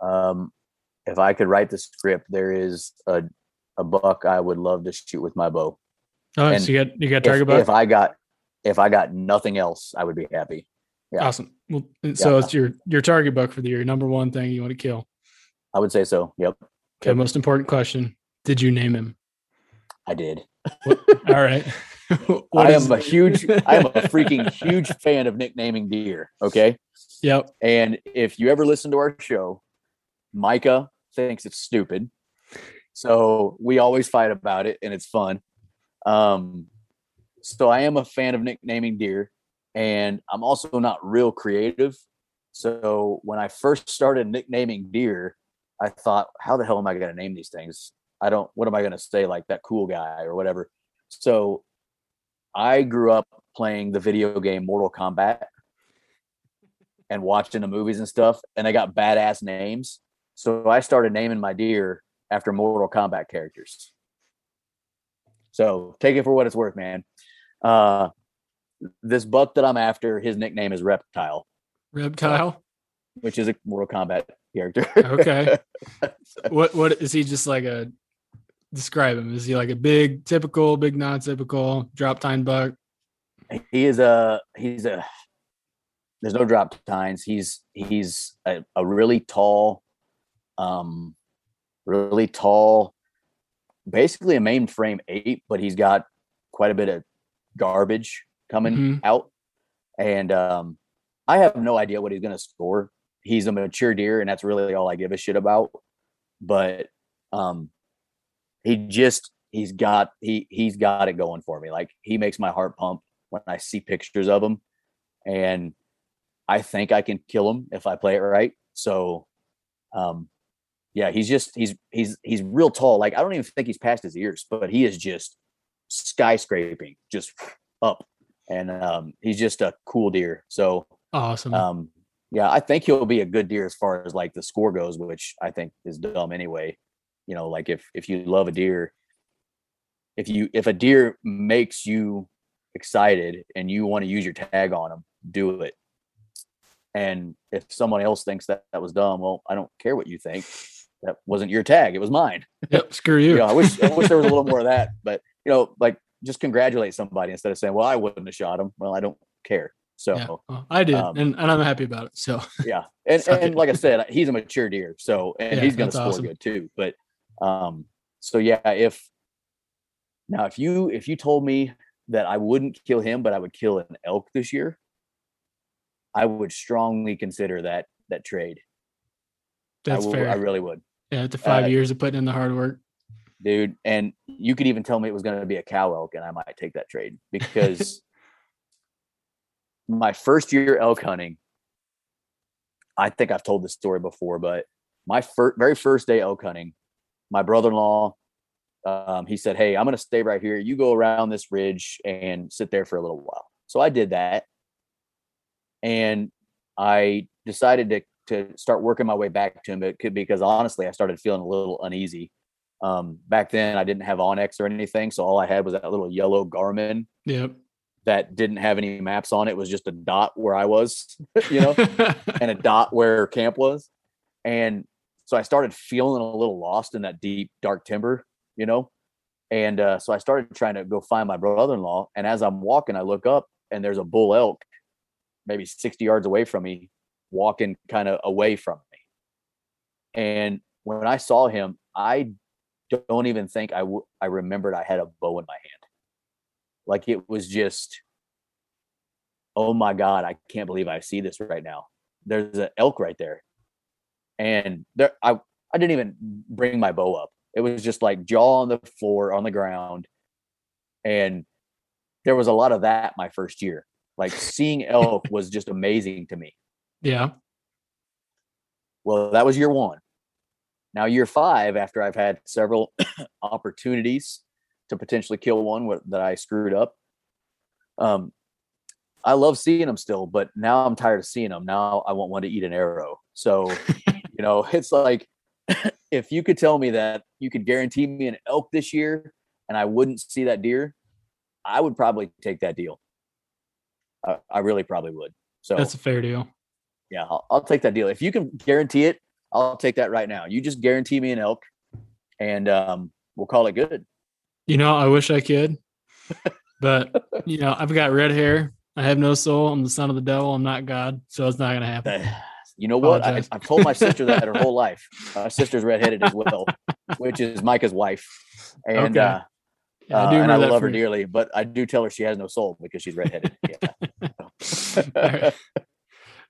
Um, if I could write the script, there is a a buck I would love to shoot with my bow. Oh, and so you got you got target if, buck. If I got if I got nothing else, I would be happy. Yeah. Awesome. Well, so yeah. it's your your target buck for the year, number one thing you want to kill. I would say so. Yep. Okay. Yep. Most important question: Did you name him? I did. All right. I am a huge, I am a freaking huge fan of nicknaming deer. Okay. Yep. And if you ever listen to our show, Micah thinks it's stupid. So we always fight about it and it's fun. Um, so I am a fan of nicknaming deer and I'm also not real creative. So when I first started nicknaming deer, I thought, how the hell am I going to name these things? I don't, what am I going to say? Like that cool guy or whatever. So I grew up playing the video game Mortal Kombat and watching the movies and stuff, and they got badass names. So I started naming my deer after Mortal Kombat characters. So take it for what it's worth, man. Uh, this buck that I'm after, his nickname is Reptile. Reptile, which is a Mortal Kombat character. okay. what what is he just like a describe him? Is he like a big typical, big non-typical drop tine buck? He is a he's a there's no drop tines. He's he's a, a really tall, um, really tall, basically a mainframe ape, but he's got quite a bit of garbage coming mm-hmm. out. And um, I have no idea what he's going to score. He's a mature deer, and that's really all I give a shit about. But um, he just he's got he he's got it going for me. Like he makes my heart pump when I see pictures of him, and I think I can kill him if I play it right. So, um, yeah, he's just he's he's he's real tall. Like I don't even think he's past his ears, but he is just skyscraping, just up, and um, he's just a cool deer. So awesome. Um, yeah, I think he'll be a good deer as far as like the score goes, which I think is dumb anyway you know like if if you love a deer if you if a deer makes you excited and you want to use your tag on them do it and if someone else thinks that that was dumb well i don't care what you think that wasn't your tag it was mine yep screw you, you know, i wish i wish there was a little more of that but you know like just congratulate somebody instead of saying well i wouldn't have shot him well i don't care so yeah, well, I did, um, and, and I'm happy about it. So yeah, and and like I said, he's a mature deer, so and yeah, he's going to score awesome. good too. But um, so yeah, if now if you if you told me that I wouldn't kill him, but I would kill an elk this year, I would strongly consider that that trade. That's I, fair. I really would. Yeah, after five uh, years of putting in the hard work, dude. And you could even tell me it was going to be a cow elk, and I might take that trade because my first year elk hunting. I think I've told this story before, but my fir- very first day elk hunting, my brother-in-law um, he said hey i'm going to stay right here you go around this ridge and sit there for a little while so i did that and i decided to to start working my way back to him. It could because honestly, I started feeling a little uneasy. Um, back then, I didn't have onX or anything, so all I had was that little yellow Garmin Yep. that didn't have any maps on it. It was just a dot where I was, you know, and a dot where camp was. And so I started feeling a little lost in that deep, dark timber, you know. And uh, so I started trying to go find my brother-in-law. And as I'm walking, I look up and there's a bull elk, maybe 60 yards away from me, walking kind of away from me. And when I saw him, I don't even think I w- I remembered I had a bow in my hand. Like it was just, oh my god, I can't believe I see this right now. There's an elk right there, and there I I didn't even bring my bow up. It was just like jaw on the floor on the ground, and there was a lot of that my first year. Like seeing elk was just amazing to me. yeah. Well, that was year one. Now, year five, after I've had several opportunities to potentially kill one that I screwed up, um, I love seeing them still, but now I'm tired of seeing them. Now I want one to eat an arrow. So, you know, it's like if you could tell me that you could guarantee me an elk this year and I wouldn't see that deer, I would probably take that deal. I, I really probably would. So That's a fair deal. yeah, I'll, I'll take that deal. If you can guarantee it, I'll take that right now. You just guarantee me an elk, and um, we'll call it good. You know, I wish I could, but you know, I've got red hair. I have no soul. I'm the son of the devil. I'm not God, so it's not gonna happen. You know what? I, I've told my sister that her whole life. My sister's redheaded as well, which is Micah's wife, and Okay. uh, Yeah, I uh, do and I love her dearly. But I do tell her she has no soul because she's redheaded.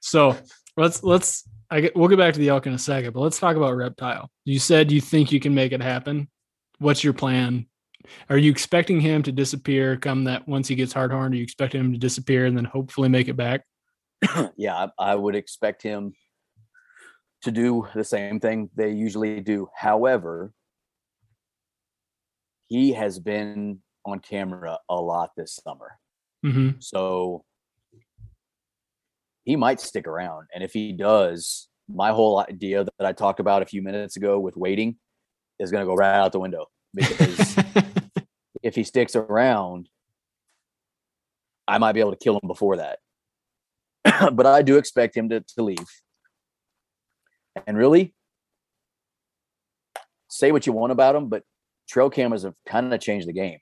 So let's let's I get, we'll get back to the elk in a second, but let's talk about reptile. You said you think you can make it happen. What's your plan? Are you expecting him to disappear come that once he gets hard horned? Are you expecting him to disappear and then hopefully make it back? yeah, I, I would expect him to do the same thing they usually do. However, he has been on camera a lot this summer. hmm So he might stick around. And if he does, my whole idea that I talked about a few minutes ago with waiting is going to go right out the window because if he sticks around, I might be able to kill him before that. but I do expect him to, to leave. And really, say what you want about him, but trail cameras have kind of changed the game.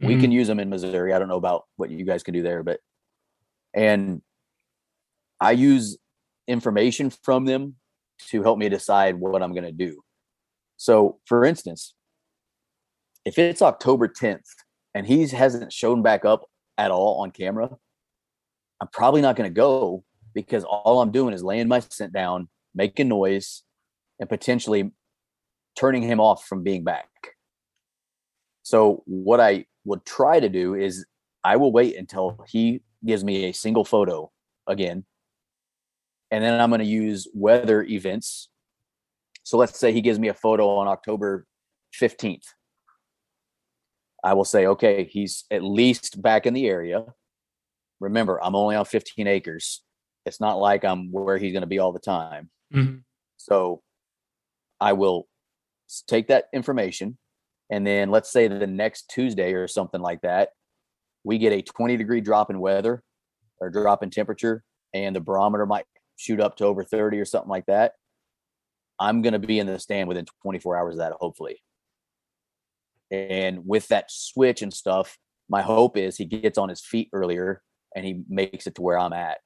We Mhm. can use them in Missouri. I don't know about what you guys can do there, but and I use information from them to help me decide what I'm going to do. So, for instance, if it's October 10th and he hasn't shown back up at all on camera, I'm probably not going to go because all I'm doing is laying my scent down, making noise, and potentially turning him off from being back. So, what I would try to do is I will wait until he gives me a single photo again. And then I'm going to use weather events. So let's say he gives me a photo on October 15th. I will say, okay, he's at least back in the area. Remember, I'm only on 15 acres. It's not like I'm where he's going to be all the time. Mhm. So I will take that information. And then let's say the next Tuesday or something like that, we get a 20 degree drop in weather or drop in temperature, and the barometer might shoot up to over 30 or something like that. I'm going to be in the stand within 24 hours of that, hopefully. And with that switch and stuff, my hope is he gets on his feet earlier and he makes it to where I'm at.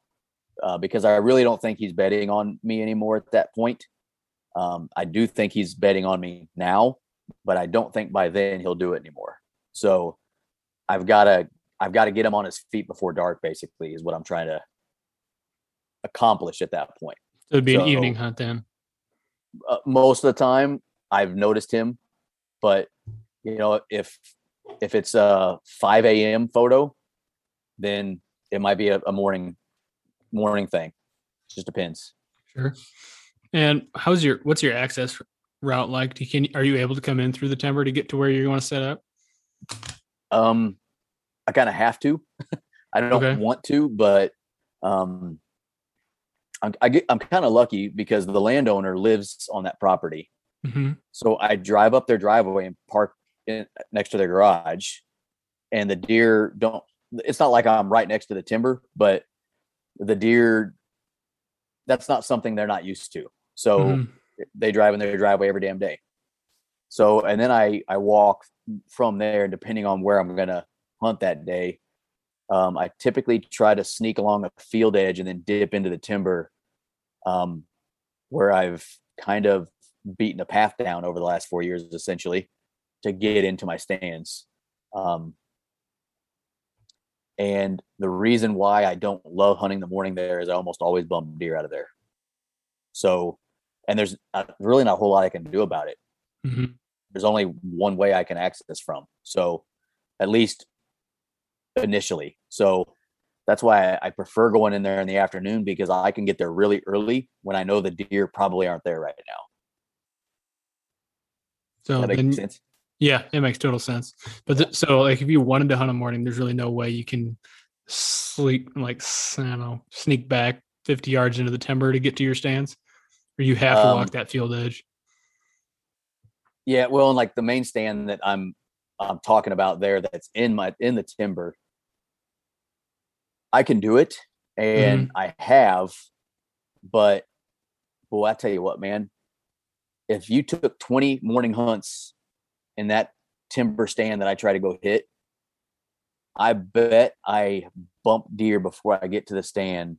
Uh, because I really don't think he's betting on me anymore at that point. Um, I do think he's betting on me now, but I don't think by then he'll do it anymore. So I've got to I've got to get him on his feet before dark. Basically, is what I'm trying to accomplish at that point. So it'd be an evening hunt then. Uh, most of the time, I've noticed him, but you know, if if it's a 5 a.m. photo, then it might be a, a morning morning thing. It just depends. Sure. And how's your what's your access route like? Do you- Can are you able to come in through the timber to get to where you want to set up? Um, I kind of have to. I don't Okay. want to, but um, I'm I get, I'm kind of lucky because the landowner lives on that property. Mm-hmm. So I drive up their driveway and park in, next to their garage, and the deer don't. It's not like I'm right next to the timber, but the deer. That's not something they're not used to. So Mhm. they drive in their driveway every damn day. So and then I I walk from there, and depending on where I'm gonna hunt that day. Um, I typically try to sneak along a field edge and then dip into the timber, um, where I've kind of beaten a path down over the last four years, essentially, to get into my stands. Um, and the reason why I don't love hunting the morning there is I almost always bum deer out of there. So, and there's really not a whole lot I can do about it. Mhm. There's only one way I can access from. So, at least initially. So, that's why I, prefer going in there in the afternoon because I can get there really early when I know the deer probably aren't there right now. So that make then, sense? Yeah, it makes total sense. But th- so like if you wanted to hunt a morning, there's really no way you can sleep like I don't know, sneak back 50 yards into the timber to get to your stands, or you have to Um, walk that field edge. Yeah, well, and like the main stand that I'm I'm talking about there that's in my in the timber. I can do it and I have, but boy, I tell you what, man, if you took 20 morning hunts in that timber stand that I try to go hit, I bet I bump deer before I get to the stand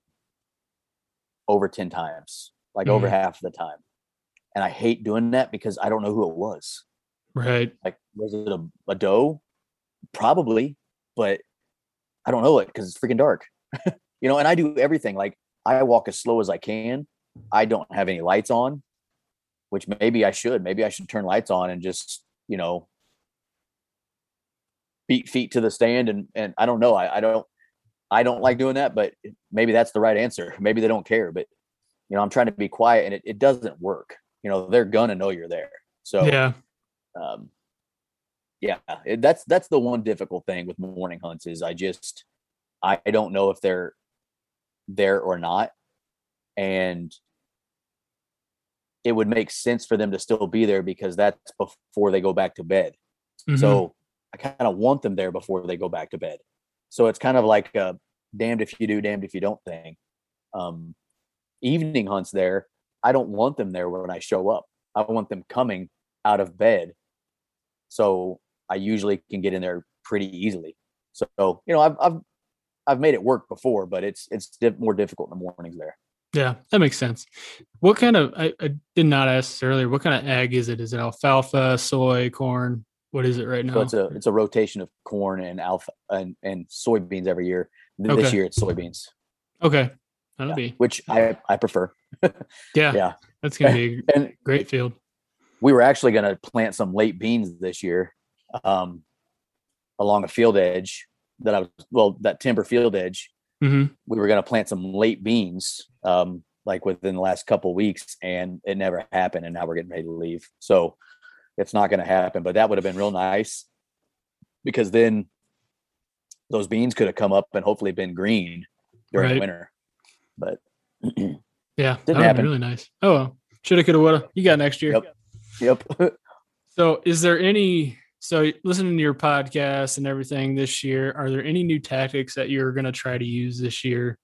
over 10 times, like over Mhm. half the time. And I hate doing that because I don't know who it was. Right. Like, was it a, a doe? Probably, but I don't know it because it's freaking dark. you know, and I do everything. Like, I walk as slow as I can. I don't have any lights on, which maybe I should. Maybe I should turn lights on and just, you know, beat feet to the stand. And and I don't know. I, I don't I don't like doing that, but maybe that's the right answer. Maybe they don't care, but you know, I'm trying to be quiet and it, it doesn't work. You know, they're gonna know you're there. So Yeah. um yeah it, that's that's the one difficult thing with morning hunts is i just i don't know if they're there or not and it would make sense for them to still be there because that's before they go back to bed Mhm. so i kind of want them there before they go back to bed so it's kind of like a damned if you do damned if you don't thing um evening hunts there i don't want them there when i show up i want them coming out of bed so I usually can get in there pretty easily. So you know, I've I've I've made it work before, but it's it's more difficult in the mornings there. Yeah, that makes sense. What kind of I, I did not ask earlier, what kind of ag is it? Is it alfalfa, soy, corn? What is it right now? So it's a it's a rotation of corn and alpha and, and soybeans every year. This Okay. year it's soybeans, okay. That'll yeah, be which I I prefer. yeah, Yeah, that's gonna be a and great field. we were actually going to plant some late beans this year, um, along a field edge that I was well that timber field edge. Hmm we were going to plant some late beans um like within the last couple weeks and it never happened and now we're getting ready to leave so it's not going to happen but that would have been real nice because then those beans could have come up and hopefully been green during Right. the winter but Yeah, that would be happen. really nice. Oh, well. shoulda, coulda, woulda. You got next year. Yep. yep So, is there any? So, listening to your podcast and everything this year, are there any new tactics that you're going to try to use this year?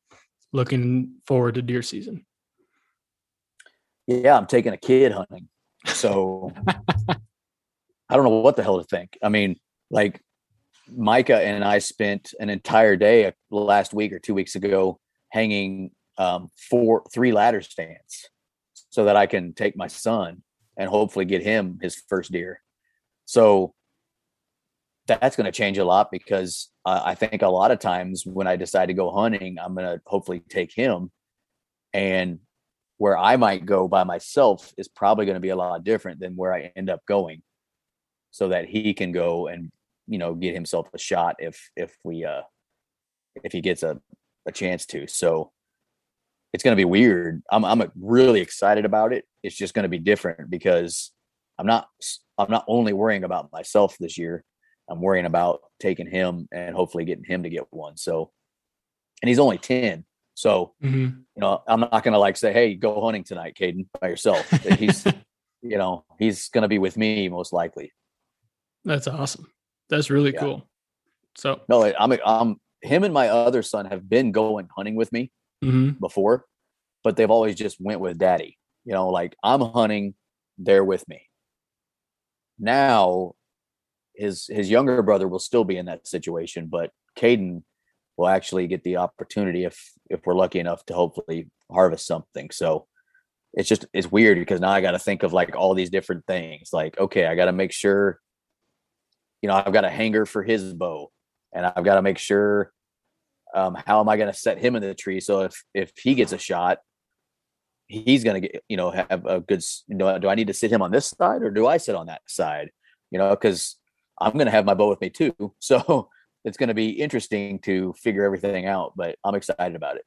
Looking forward to deer season. yeah i'm taking a kid hunting so i don't know what the hell to think i mean like micah and i spent an entire day uh, last week or two weeks ago hanging um, four three ladder stands so that i can take my son and hopefully get him his first deer so that's going to change a lot because uh, i think a lot of times when i decide to go hunting i'm going to hopefully take him. And where I might go by myself is probably going to be a lot different than where I end up going so that he can go and you know get himself a shot if if we uh if he gets a a chance to. So it's going to be weird. I'm i'm really excited about it. It's just going to be different because i'm not i'm not only worrying about myself this year i'm worrying about taking him and hopefully getting him to get one so and he's only 10 So, hmm you know, I'm not going to like say, Hey, go hunting tonight, Caden by yourself. He's, you know, he's going to be with me most likely. That's awesome. That's really Yeah. cool. So, No, I'm, I'm, him and my other son have been going hunting with me mhm. before, but they've always just went with daddy. You know, like I'm hunting, they're with me. Now, his his younger brother will still be in that situation, but Caden will actually get the opportunity if if we're lucky enough to hopefully harvest something. So it's just it's weird because now I got to think of like all these different things. Like, okay, I got to make sure, you know, I've got a hanger for his bow, and I've got to make sure um, how am I going to set him in the tree so if if he gets a shot, he's going to get you know have a good. You know, do I need to sit him on this side or do I sit on that side? You know, because I'm going to have my bow with me too, so it's going to be interesting to figure everything out. But I'm excited about it.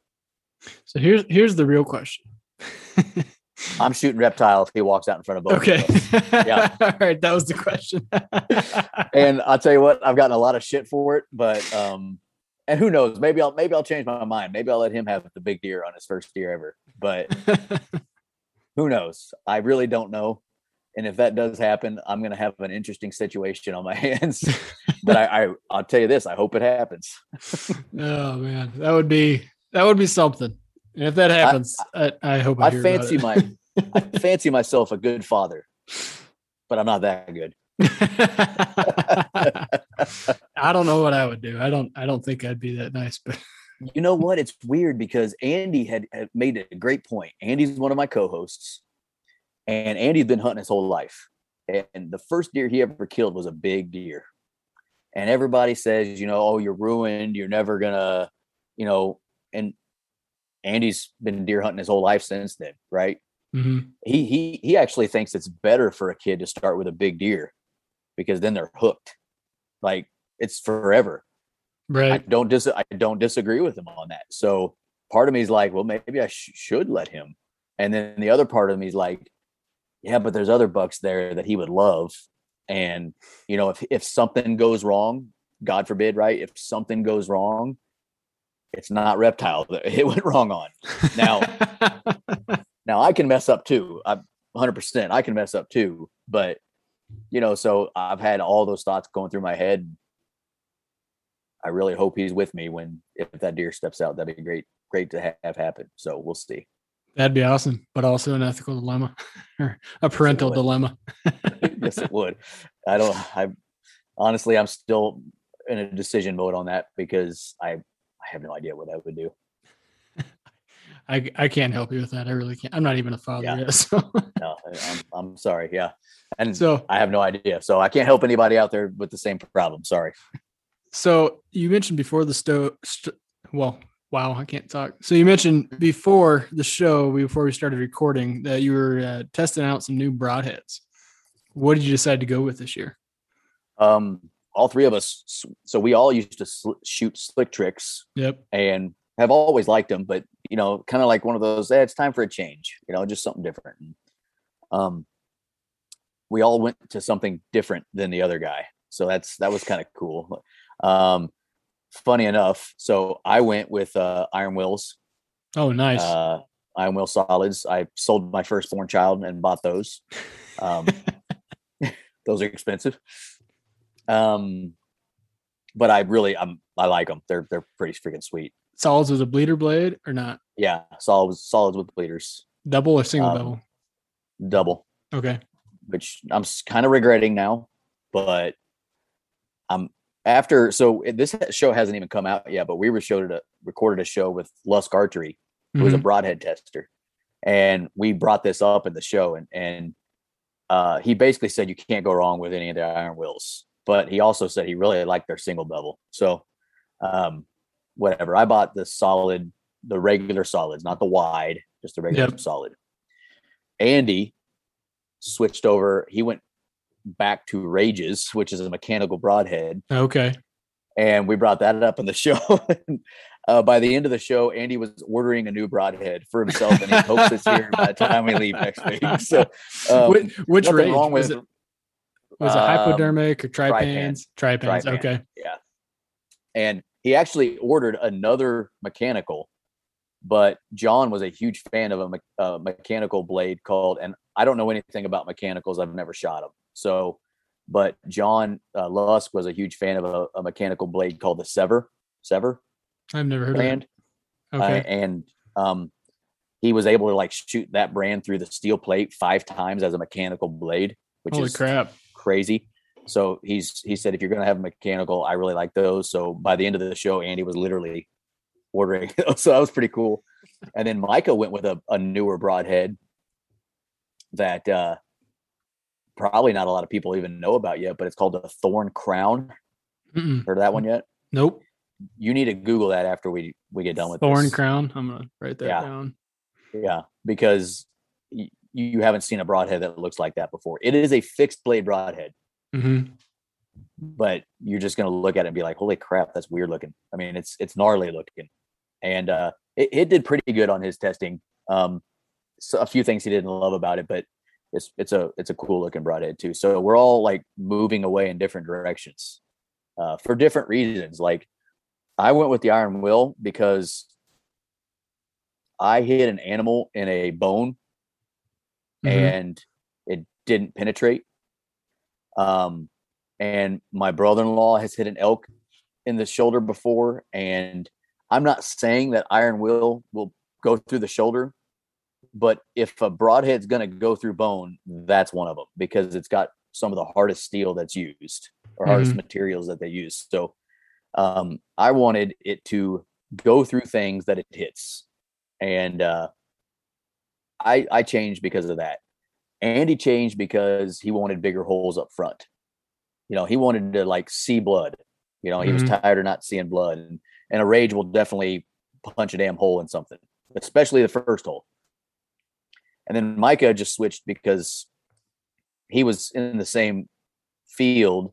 so here's here's the real question. I'm shooting reptile if he walks out in front of both. okay. Yeah. All right. That was the question. and I'll tell you what, I've gotten a lot of shit for it, but um, and who knows? Maybe I'll maybe I'll change my mind. Maybe I'll let him have the big deer on his first deer ever. But who knows? I really don't know. And if that does happen, I'm gonna have an interesting situation on my hands. but I, I I'll tell you this, I hope it happens. oh man, that would be that would be something. And if that happens, I, I, hope I, I fancy it. my I fancy myself a good father, but I'm not that good. I don't know what I would do. I don't. I don't think I'd be that nice. But You know what? It's weird because Andy had, had made a great point. Andy's one of my co-hosts, and Andy's been hunting his whole life. And the first deer he ever killed was a big deer. And everybody says, you know, oh, you're ruined. You're never gonna, you know. And Andy's been deer hunting his whole life since then, right? Mhm. He he he actually thinks it's better for a kid to start with a big deer because then they're hooked. Like it's forever. Right. I don't dis I don't disagree with him on that. So part of me is like, well, maybe I sh- should let him, and then the other part of me is like, yeah, but there's other bucks there that he would love, and you know, if if something goes wrong, God forbid, right? If something goes wrong, it's not reptile that it went wrong on. Now, now I can mess up too. I'm 100. percent I can mess up too, but you know, so I've had all those thoughts going through my head. I really hope he's with me when if that deer steps out. That'd be great, great to have happen. So we'll see. That'd be awesome, but also an ethical dilemma or a parental would. dilemma. yes, it would. I don't. I honestly, I'm still in a decision mode on that because I I have no idea what I would do. I I can't help you with that. I really can't. I'm not even a father Yeah. yet. So No, I'm I'm sorry. Yeah, and so I have no idea. So I can't help anybody out there with the same problem. Sorry. So you mentioned before the sto- st- well, wow, I can't talk. So you mentioned before the show, before we started recording, that you were uh, testing out some new broadheads. What did you decide to go with this year? Um, all three of us. So we all used to sl- shoot slick tricks Yep. and have always liked them, but you know, kind of like one of those, eh, it's time for a change, you know, just something different. And, um, we all went to something different than the other guy. So that's, that was kind of cool. Um, funny enough. So I went with, uh, Iron Wills, Oh, nice. uh, Iron Will solids. I sold my firstborn child and bought those. Um, those are expensive. Um, but I really, I'm, I like them. They're, they're pretty freaking sweet. Solids with a bleeder blade or not? Yeah, solids solids with bleeders, Double or single Um, double? double, Okay. which I'm kind of regretting now, but I'm after. So this show hasn't even come out yet, but we were showed a recorded a show with Lusk Archery, who was a Mhm. broadhead tester, and we brought this up in the show, and and uh, he basically said you can't go wrong with any of their Iron Wills, but he also said he really liked their single bevel. So, um, whatever. I bought the solid, the regular solids, not the wide, just the regular Yep. solid. Andy switched over. He went back to Rages, which is a mechanical broadhead, Okay. and we brought that up in the show. uh, by the end of the show, Andy was ordering a new broadhead for himself, and he hopes it's here by the time we leave next week. So, um, which which range wrong was it? Was it um, hypodermic or Trypan. Trypans? Trypans. Trypan. Okay. yeah. And he actually ordered another mechanical but John was a huge fan of a, me- a mechanical blade called, and I don't know anything about mechanicals. I've never shot them. So, but John uh, Lusk was a huge fan of a, a mechanical blade called the Sevr, Sevr I've never heard brand. of Uh, it. Okay. and um, he was able to like shoot that brand through the steel plate five times as a mechanical blade, which Holy is crap. crazy. So he's he said if you're gonna have a mechanical, I really like those. So by the end of the show, Andy was literally ordering. so that was pretty cool. And then Micah went with a, a newer broadhead that uh probably not a lot of people even know about yet, but it's called the Thorn Crown. Mm-mm. Heard of that one yet? Nope. You need to Google that after we we get done with Thorn this. crown. I'm gonna write that Yeah. down. Yeah, because y- you haven't seen a broadhead that looks like that before. It is a fixed blade broadhead, hmm but you're just gonna look at it and be like, "Holy crap, that's weird looking." I mean, it's it's gnarly looking, and uh, it, it did pretty good on his testing. Um, so a few things he didn't love about it, but it's it's a it's a cool looking broadhead too. So we're all like moving away in different directions uh, for different reasons. Like I went with the Iron Will because I hit an animal in a bone Mhm. and it didn't penetrate. Um, and my brother-in-law has hit an elk in the shoulder before, and I'm not saying that iron will will go through the shoulder, but if a broadhead's going to go through bone, that's one of them because it's got some of the hardest steel that's used or hardest materials that they use. So um, I wanted it to go through things that it hits, and uh, I I changed because of that. Andy changed because he wanted bigger holes up front. You know, he wanted to like see blood. You know, he was Mhm. tired of not seeing blood, and, and a rage will definitely punch a damn hole in something, especially the first hole. And then Micah just switched because he was in the same field,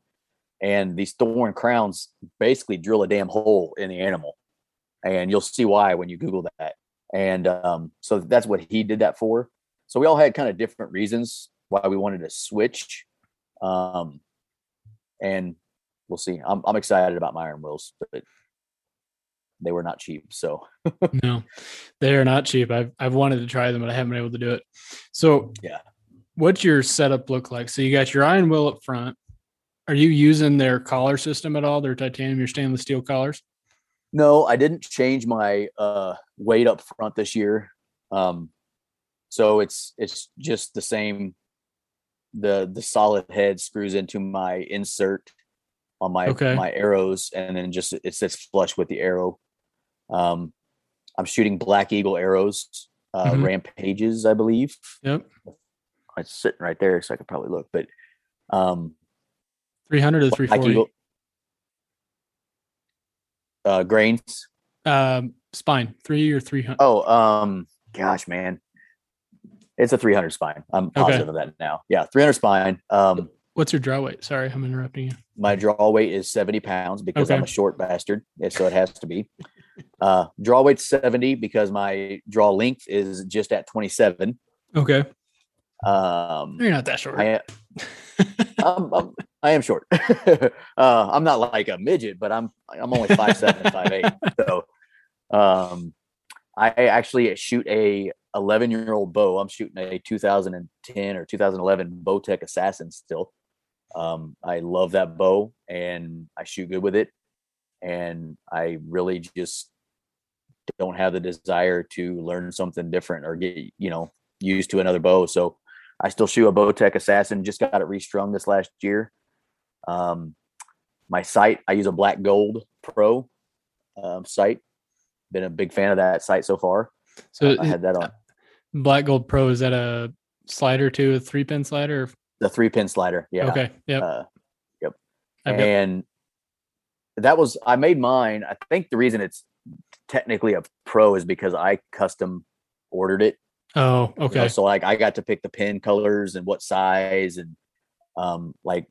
and these thorn crowns basically drill a damn hole in the animal, and you'll see why when you Google that. And um, so that's what he did that for. So we all had kind of different reasons why we wanted to switch. Um, and we'll see. I'm, I'm excited about my iron wills, but they were not cheap. So no, they are not cheap. I've I've wanted to try them, but I haven't been able to do it. So Yeah. what's your setup look like? So you got your iron will up front. Are you using their collar system at all? Their titanium, your stainless steel collars? no, I didn't change my uh, weight up front this year. Um, so it's it's just the same. The the solid head screws into my insert on my Okay. my arrows, and then just it sits flush with the arrow. Um, I'm shooting Black Eagle arrows, uh, Mhm. rampages, I believe. Yep. It's sitting right there, so I could probably look. But um, 300 to Black 340. Eagle uh, grains. Um, spine, three or 300. Oh, um, gosh, man, it's a 300 spine. I'm Okay. positive of that now. Yeah, 300 spine. Um, What's your draw weight? Sorry, I'm interrupting you. my draw weight is 70 pounds because I'm a short bastard, so it has to be. Uh, draw weight's 70 because my draw length is just at 27. Okay. Um, You're not that short. I, I'm, I'm, I am short. uh, I'm not like a midget, but I'm I'm only five seven, five eight. So, um, I actually shoot a 11 year old bow. I'm shooting a 2010 or 2011 Bowtech Assassin still. Um, I love that bow and I shoot good with it. And I really just don't have the desire to learn something different or get you know used to another bow. So I still shoot a Bowtech Assassin. Just got it restrung this last year. Um, my sight, I use a Black Gold Pro um, sight. Been a big fan of that sight so far. so I had that on Black Gold Pro, is that a slider too, a three pin slider? the three pin slider. Yeah. Okay. Yep. Uh, got- and that was I made mine. I think the reason it's technically a pro is because I custom ordered it. oh, you know, okay. so like I got to pick the pin colors and what size and um like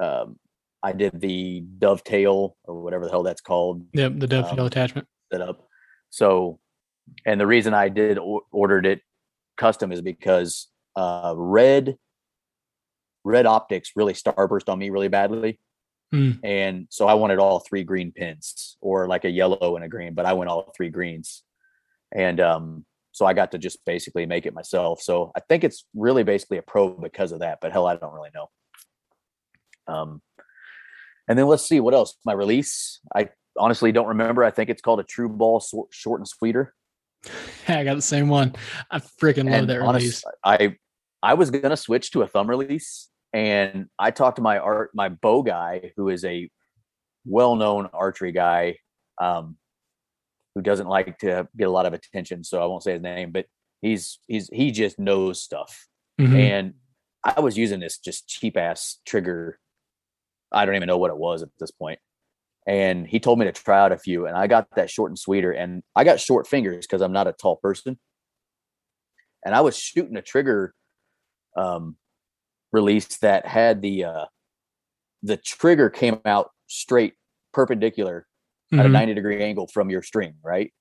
um I did the dovetail or whatever the hell that's called Yep. The dovetail um, attachment. set up. So and the reason I did or- ordered it custom is because uh red red optics really starburst on me really badly. Hmm. And so I wanted all three green pins or like a yellow and a green, but I went all three greens. and um, so I got to just basically make it myself. So I think it's really basically a pro because of that. But hell, I don't really know. Um, and then let's see what else. My release, I honestly don't remember. I think it's called a True Ball Short and Sweeter. Yeah, I got the same one. I freaking love and that release. I I was gonna switch to a thumb release, and I talked to my art my bow guy, who is a well-known archery guy, um, who doesn't like to get a lot of attention. So I won't say his name, but he's he's he just knows stuff. Mm-hmm. And I was using this just cheap ass trigger. I don't even know what it was at this point. And he told me to try out a few, and I got that short and sweeter. And I got short fingers because I'm not a tall person. And I was shooting a trigger um, release that had the uh, the trigger came out straight perpendicular mm-hmm. at a mm-hmm. 90 degree angle from your string, right?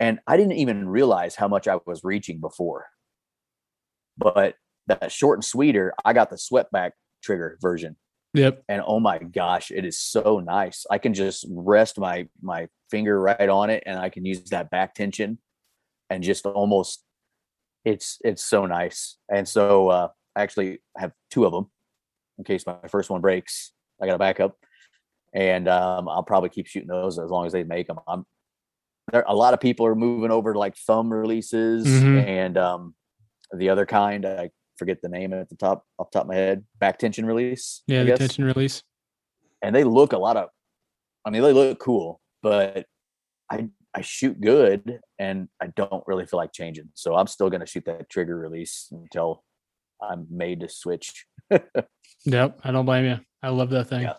And I didn't even realize how much I was reaching before. But that short and sweeter, I got the swept-back trigger version. Yep. And oh my gosh, it is so nice. I can just rest my my finger right on it and I can use that back tension and just almost it's it's so nice. And so uh I actually have two of them in case my first one breaks. I got a backup and um, I'll probably keep shooting those as long as they make them. I'm there. A lot of people are moving over to like thumb releases mm-hmm. and um, the other kind. I forget the name at the top off the top of my head. Back tension release. Yeah, the tension release. And they look a lot of. I mean, they look cool, but I I shoot good, and I don't really feel like changing. So I'm still going to shoot that trigger release until I'm made to switch. yep, I don't blame you. I love that thing. Yeah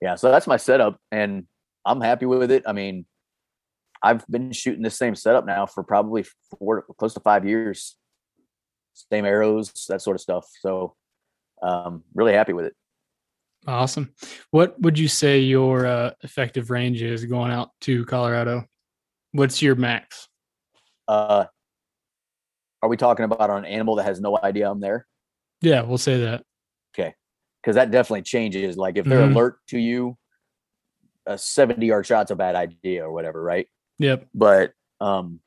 yeah, so that's my setup, and I'm happy with it. I mean, I've been shooting the same setup now for probably four, close to five years. Same arrows, that sort of stuff. So, um, really happy with it. Awesome. What would you say your uh, effective range is going out to Colorado? What's your max? Uh, are we talking about an animal that has no idea I'm there? Yeah, we'll say that. Okay because that definitely changes. Like if they're mm-hmm. alert to you, a 70 yard shot's a bad idea or whatever, right? Yep. But um,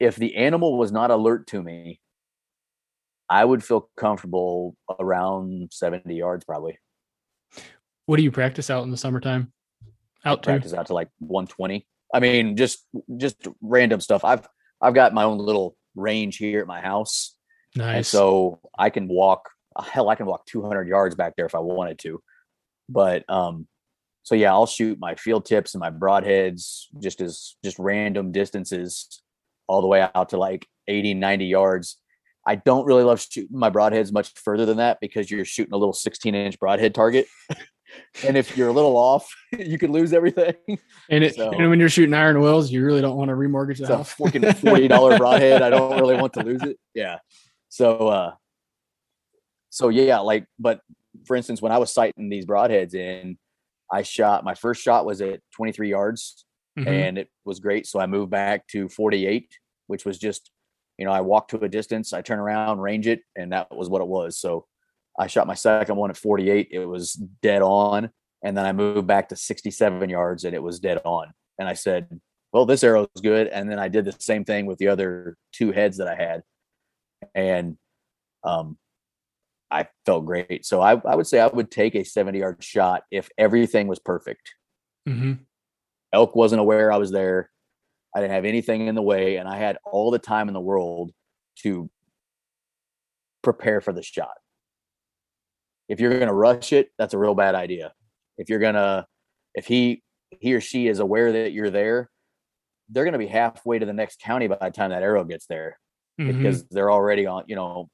if the animal was not alert to me, I would feel comfortable around 70 yards probably. What do you practice out in the summertime? Out to practice out to like 120. I mean, just just random stuff. I've I've got my own little range here at my house. Nice. And so I can walk hell, I can walk 200 yards back there if I wanted to. But um, so yeah, I'll shoot my field tips and my broadheads just as just random distances all the way out to like 80, 90 yards. I don't really love shooting my broadheads much further than that because you're shooting a little 16 inch broadhead target. and if you're a little off, you could lose everything. And, it, so, and when you're shooting Iron Wills, you really don't want to remortgage the house. Fucking forty dollar broadhead. I don't really want to lose it. Yeah. So uh, so yeah, like, but for instance, when I was sighting these broadheads in, I shot my first shot was at 23 yards mm-hmm. and it was great. So I moved back to 48, which was just, you know, I walked to a distance, I turn around, range it, and that was what it was. So I shot my second one at 48. It was dead on. And then I moved back to 67 yards and it was dead on. And I said, well, this arrow is good. And then I did the same thing with the other two heads that I had. And um, I felt great. So I, I would say I would take a 70 yard shot if everything was perfect. Mm-hmm. Elk wasn't aware I was there. I didn't have anything in the way, and I had all the time in the world to prepare for the shot. If you're going to rush it, that's a real bad idea. If you're going to, if he he or she is aware that you're there, they're going to be halfway to the next county by the time that arrow gets there mm-hmm. because they're already on, you know,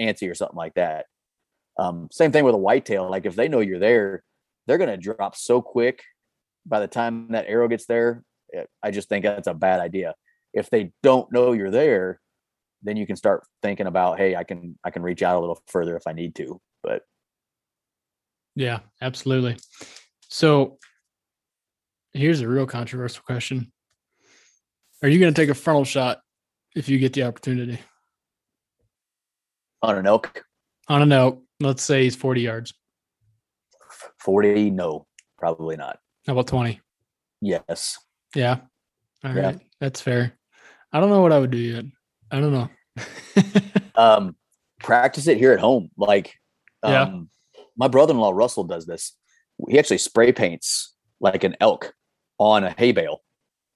antsy or something like that. Um, same thing with a whitetail. Like if they know you're there, they're going to drop so quick by the time that arrow gets there. Eh, I just think that's a bad idea. If they don't know you're there, then you can start thinking about, hey, I can I can reach out a little further if I need to. But yeah, absolutely. So here's a real controversial question. Are you going to take a frontal shot if you get the opportunity? on an elk. On an elk, let's say he's 40 yards. 40, no, probably not. How about 20? Yes. Yeah. All Yeah. right, that's fair. I don't know what I would do yet. I don't know. um, practice it here at home. Like, um, Yeah. my brother-in-law Russell does this. He actually spray paints like an elk on a hay bale.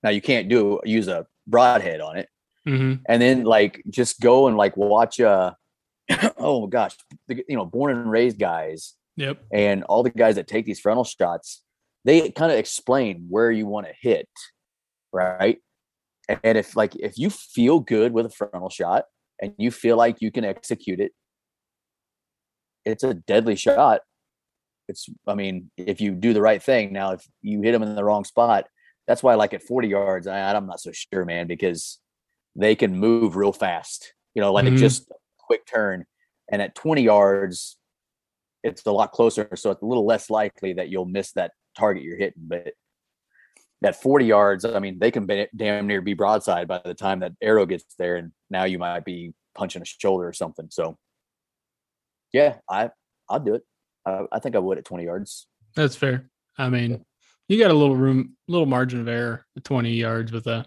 Now you can't do use a broadhead on it, hmm and then like just go and like watch. Uh, oh gosh, the, you know, born and raised guys Yep. and all the guys that take these frontal shots, they kind of explain where you want to hit, right? And if like if you feel good with a frontal shot and you feel like you can execute it, it's a deadly shot. It's I mean, if you do the right thing. Now, if you hit them in the wrong spot, that's why like at 40 yards, I, I'm not so sure, man, because they can move real fast. You know, like Mhm. just a quick turn. And at 20 yards, it's a lot closer, so it's a little less likely that you'll miss that target you're hitting. But at 40 yards, I mean, they can be, damn near be broadside by the time that arrow gets there, and now you might be punching a shoulder or something. So, yeah, I I'll do it. I, I think I would at 20 yards. That's fair. I mean, you got a little room, little margin of error at 20 yards with a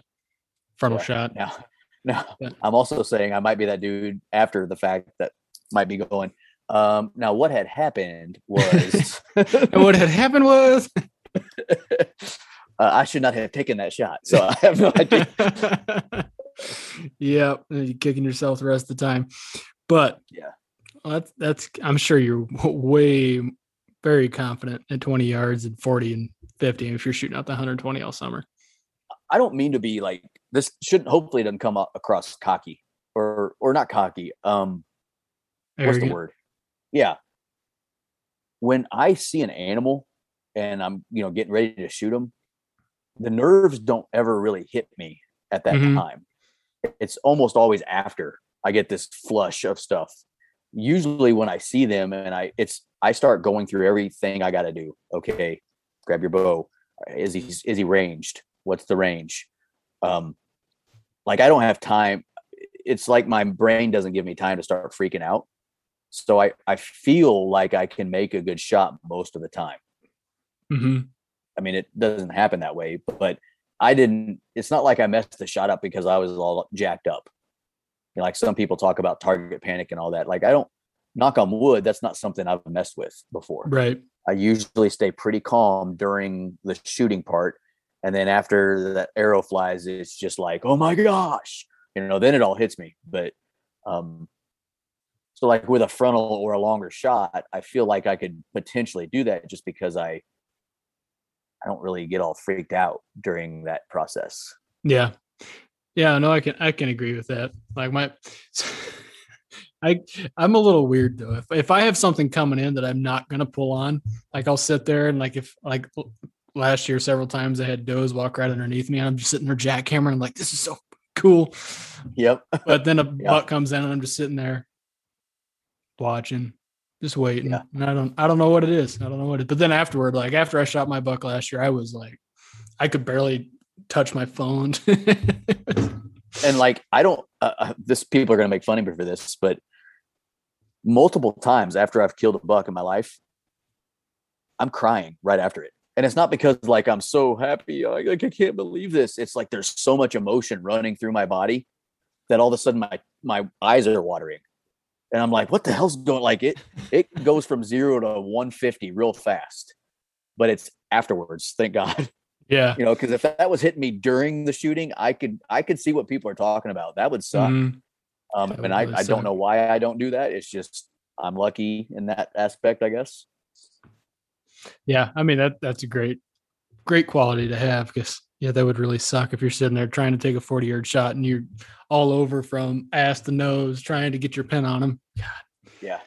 frontal Yeah. shot. Now, now Yeah. I'm also saying I might be that dude after the fact that might be going. Um, now, what had happened was and what had happened was uh, I should not have taken that shot. So I have no idea. yeah, you're kicking yourself the rest of the time. But Yeah. Well, that's that's I'm sure you're way very confident at 20 yards and 40 and 50 if you're shooting out the 120 all summer. I don't mean to be like this. Shouldn't hopefully it doesn't come across cocky or or not cocky. Um, what's the word? Yeah. When I see an animal and I'm you know getting ready to shoot them, the nerves don't ever really hit me at that Mhm. time. It's almost always after I get this flush of stuff. Usually when I see them and I it's I start going through everything I got to do. Okay, grab your bow. Is he is he ranged? What's the range? Um, like I don't have time. It's like my brain doesn't give me time to start freaking out. So I I feel like I can make a good shot most of the time. Mhm. I mean, it doesn't happen that way, but I didn't. It's not like I messed the shot up because I was all jacked up. Know, like some people talk about target panic and all that. Like I don't. Knock on wood. That's not something I've messed with before. Right. I usually stay pretty calm during the shooting part. And then after that arrow flies, it's just like, oh my gosh, you know, then it all hits me. But um so like with a frontal or a longer shot, I feel like I could potentially do that just because I I don't really get all freaked out during that process. Yeah. Yeah, no, I can I can agree with that. Like my I I'm a little weird though. If if I have something coming in that I'm not gonna pull on, like I'll sit there and like if like last year several times I had does walk right underneath me and I'm just sitting there jackhammering. I'm like, this is so cool. Yep. But then a Yeah. buck comes in and I'm just sitting there watching, just waiting. Yeah. And I don't I don't know what it is. I don't know what it but then afterward, like after I shot my buck last year, I was like I could barely touch my phone. and like I don't. Uh, uh, this people are gonna make fun of me for this, but multiple times after I've killed a buck in my life, I'm crying right after it, and it's not because like I'm so happy. Like I can't believe this. It's like there's so much emotion running through my body that all of a sudden my my eyes are watering, and I'm like, what the hell's going? Like it it goes from zero to 150 real fast, but it's afterwards. Thank God yeah. you know because if that was hitting me during the shooting i could i could see what people are talking about that would suck Mhm. um and would i really i don't know why i don't do that it's just i'm lucky in that aspect i guess Yeah, I mean that that's a great great quality to have because yeah, that would really suck if you're sitting there trying to take a 40 yard shot and you're all over from ass to nose trying to get your pin on them. yeah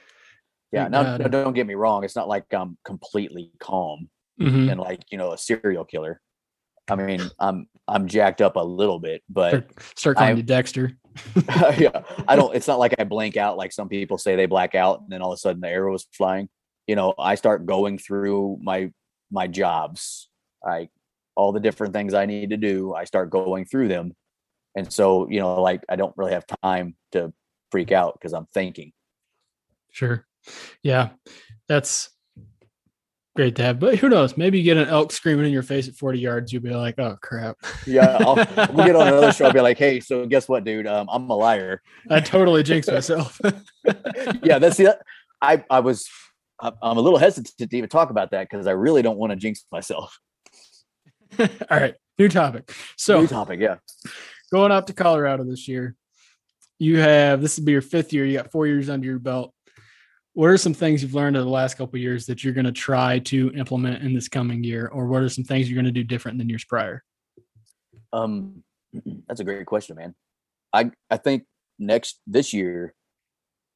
yeah Thank now God. no, don't get me wrong it's not like i'm completely calm Mhm. and like you know a serial killer i mean i'm i'm jacked up a little bit but Start, calling I- you Dexter. yeah i don't it's not like i blank out like some people say they black out and then all of a sudden the arrow is flying you know i start going through my my jobs like all the different things i need to do i start going through them and so you know like i don't really have time to freak out because i'm thinking Sure. Yeah. That's great to have. But who knows? Maybe you get an elk screaming in your face at 40 yards. You'll be like, oh, crap. Yeah. I'll, we'll get on another show. I'll be like, hey, so guess what, dude? Um, I'm a liar. I totally jinxed myself. yeah. That's the, I, I was, I'm a little hesitant to even talk about that because I really don't want to jinx myself. All right. New topic. So, New topic. Yeah. Going out to Colorado this year, you have this will be your fifth year. You got four years under your belt what are some things you've learned in the last couple years that you're going to try to implement in this coming year? Or what are some things you're going to do different than years prior? Um that's a great question man. I i think next this year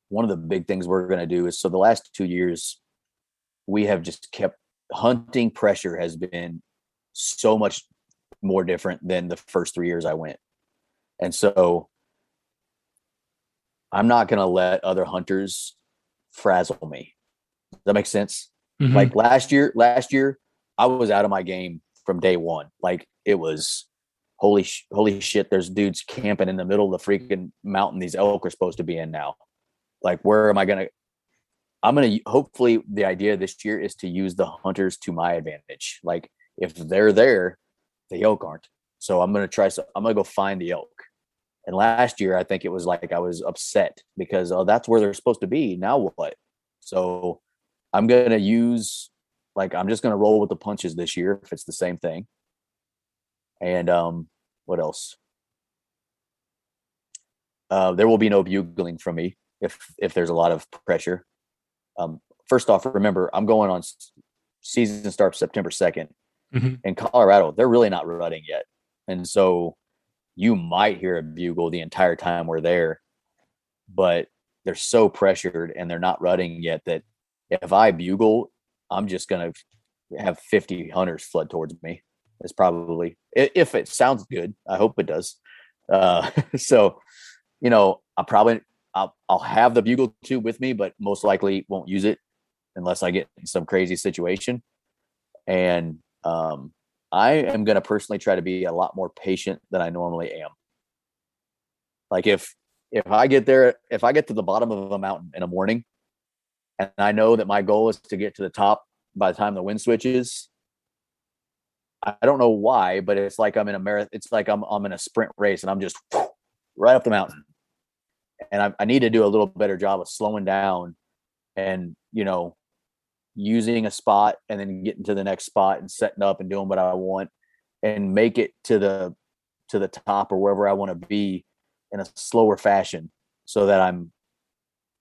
one of the big things we're going to do is so the last two years we have just kept hunting pressure has been so much more different than the first three years i went. And so i'm not going to let other hunters frazzle me. Does that make sense? Mm-hmm. Like last year, last year I was out of my game from day one. Like it was holy sh- holy shit. There's dudes camping in the middle of the freaking mountain. These elk are supposed to be in now. Like where am I gonna? I'm gonna hopefully the idea this year is to use the hunters to my advantage. Like if they're there, the elk aren't. So I'm gonna try. So I'm gonna go find the elk. And last year, I think it was like I was upset because oh, that's where they're supposed to be. Now what? So I'm gonna use like I'm just gonna roll with the punches this year if it's the same thing. And um, what else? Uh, there will be no bugling from me if if there's a lot of pressure. Um, first off, remember I'm going on season starts September 2nd mm-hmm. in Colorado. They're really not rutting yet, and so you might hear a bugle the entire time we're there, but they're so pressured and they're not rutting yet that if I bugle, I'm just gonna have 50 hunters flood towards me. It's probably if it sounds good. I hope it does. Uh, so, you know, I probably I'll, I'll have the bugle tube with me, but most likely won't use it unless I get in some crazy situation. And um, I am going to personally try to be a lot more patient than I normally am. Like if if I get there, if I get to the bottom of a mountain in a morning, and I know that my goal is to get to the top by the time the wind switches, I don't know why, but it's like I'm in a marathon. It's like I'm I'm in a sprint race, and I'm just right up the mountain. And I, I need to do a little better job of slowing down, and you know, using a spot and then getting to the next spot and setting up and doing what I want and make it to the to the top or wherever I want to be in a slower fashion so that I'm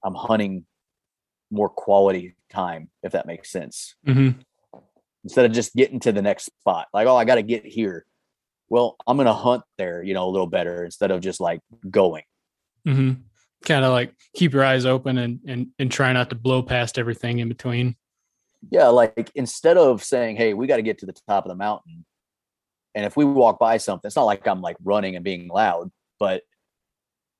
I'm hunting more quality time if that makes sense. Mm-hmm. Instead of just getting to the next spot. Like, oh, I got to get here. Well, I'm going to hunt there, you know, a little better instead of just like going. Mm-hmm. Kind of like keep your eyes open and, and, and try not to blow past everything in between yeah like instead of saying hey we got to get to the top of the mountain and if we walk by something it's not like i'm like running and being loud but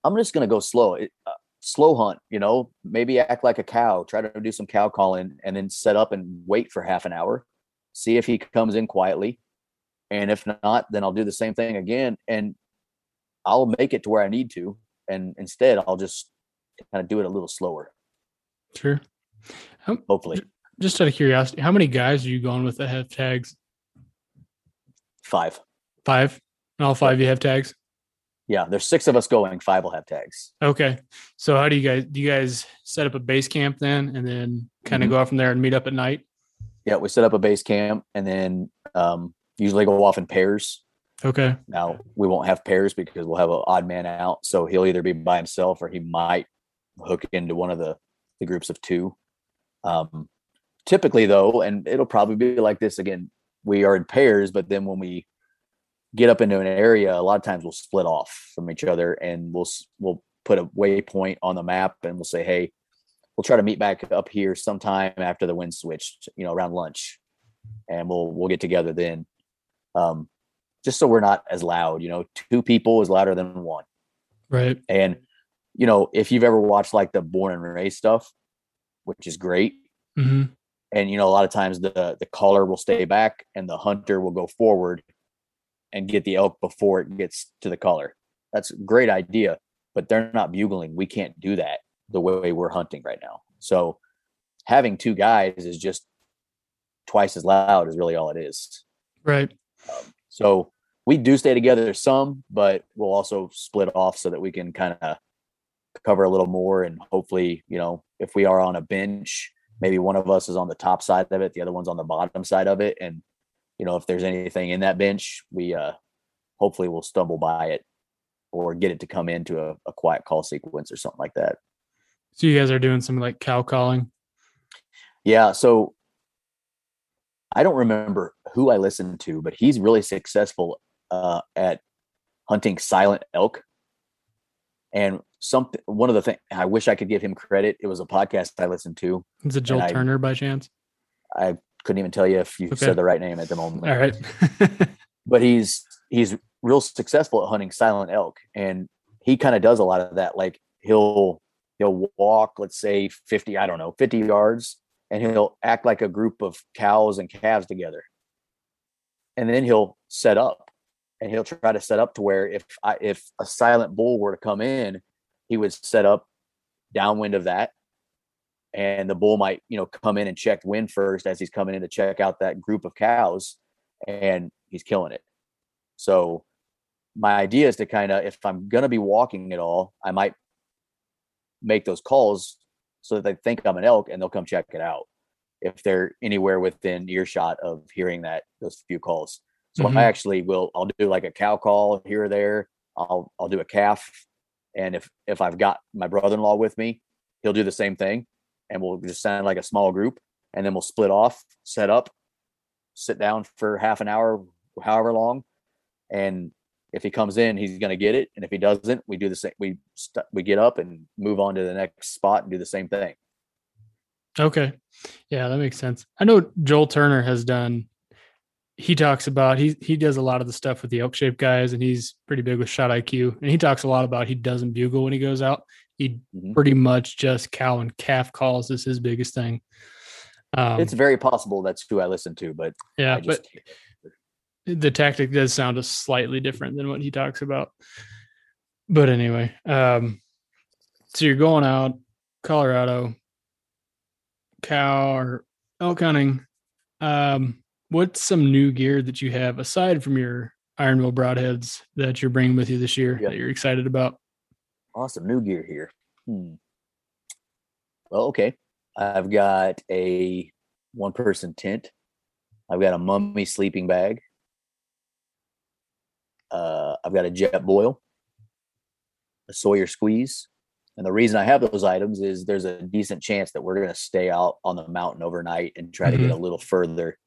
i'm just going to go slow it, uh, slow hunt you know? Maybe act like a cow try to do some cow calling and then set up and wait for half an hour see if he comes in quietly and if not then i'll do the same thing again and i'll make it to where i need to and instead i'll just kind of do it a little slower. Sure. Hopefully just out of curiosity, how many guys are you going with that have tags? Five. Five. And all five you have tags? Yeah, there's six of us going. Five will have tags. Okay. So how do you guys do you guys set up a base camp then and then kind of mm-hmm. go off from there and meet up at night? Yeah, we set up a base camp and then um, usually go off in pairs. Okay. Now we won't have pairs because we'll have an odd man out. So he'll either be by himself or he might hook into one of the, the groups of two. Um, typically though and it'll probably be like this again we are in pairs but then when we get up into an area a lot of times we'll split off from each other and we'll we'll put a waypoint on the map and we'll say hey we'll try to meet back up here sometime after the wind switched you know around lunch and we'll we'll get together then. Um just so we're not as loud you know two people is louder than one. Right. And you know if you've ever watched like the born and raised stuff which is great mm-hmm and you know a lot of times the the caller will stay back and the hunter will go forward and get the elk before it gets to the caller that's a great idea but they're not bugling we can't do that the way we're hunting right now so having two guys is just twice as loud is really all it is. Right. Um, so we do stay together some, but we'll also split off so that we can kind of cover a little more and hopefully, you know, if we are on a bench, maybe one of us is on the top side of it, the other one's on the bottom side of it. And, you know, if there's anything in that bench, we uh hopefully will stumble by it or get it to come into a, a quiet call sequence or something like that. So you guys are doing some like cow calling. Yeah. So I don't remember who I listened to, but he's really successful uh, at hunting silent elk. And something, one of the things I wish I could give him credit. It was a podcast I listened to. Is it Joel I- Turner by chance? I couldn't even tell you if you Okay. said the right name at the moment. All right. but he's he's real successful at hunting silent elk and he kind of does a lot of that like he'll he'll walk let's say 50 i don't know 50 yards and he'll act like a group of cows and calves together and then he'll set up and he'll try to set up to where if i if a silent bull were to come in he would set up downwind of that and the bull might you know come in and check wind first as he's coming in to check out that group of cows and he's killing it. So my idea is to kind of if I'm gonna be walking at all, I might make those calls so that they think I'm an elk and they'll come check it out if they're anywhere within earshot of hearing that those few calls. So Mhm. I actually will I'll do like a cow call here or there. I'll I'll do a calf. And if if I've got my brother-in-law with me, he'll do the same thing. And we'll just sound like a small group and then we'll split off, set up, sit down for half an hour, however long, and if he comes in, he's going to get it, and if he doesn't, we do the same. We st- we get up and move on to the next spot and do the same thing. Okay. Yeah, that makes sense. I know Joel Turner has done he talks about he he does a lot of the stuff with the elk shape guys and he's pretty big with shot IQ and he talks a lot about he doesn't bugle when he goes out. He Mhm. pretty much just cow and calf calls is his biggest thing. Um, it's very possible that's who I listen to, but yeah, just but the tactic does sound a slightly different than what he talks about. But anyway, um, so you're going out, Colorado, cow or elk hunting. Um, what's some new gear that you have aside from your Iron Ironville broadheads that you're bringing with you this year Yeah. that you're excited about? awesome new gear here. Hmm. Well, okay. I've got a one person tent. I've got a mummy sleeping bag. Uh, I've got a Jetboil, a Sawyer squeeze. And the reason I have those items is there's a decent chance that we're going to stay out on the mountain overnight and try to get a little further,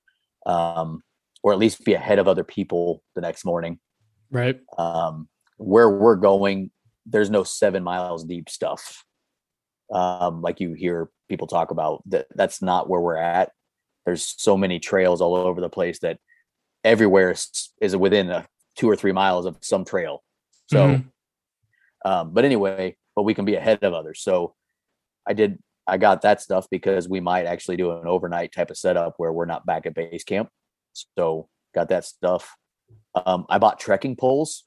um, or at least be ahead of other people the next morning Right. um, where we're going, there's no seven miles deep stuff. Um, like you hear people talk about that that's not where we're at. There's so many trails all over the place that everywhere is, is within a two or three miles of some trail. So, Mhm. um, but anyway, but we can be ahead of others. So I did, I got that stuff because we might actually do an overnight type of setup where we're not back at base camp. So got that stuff. Um, I bought trekking poles.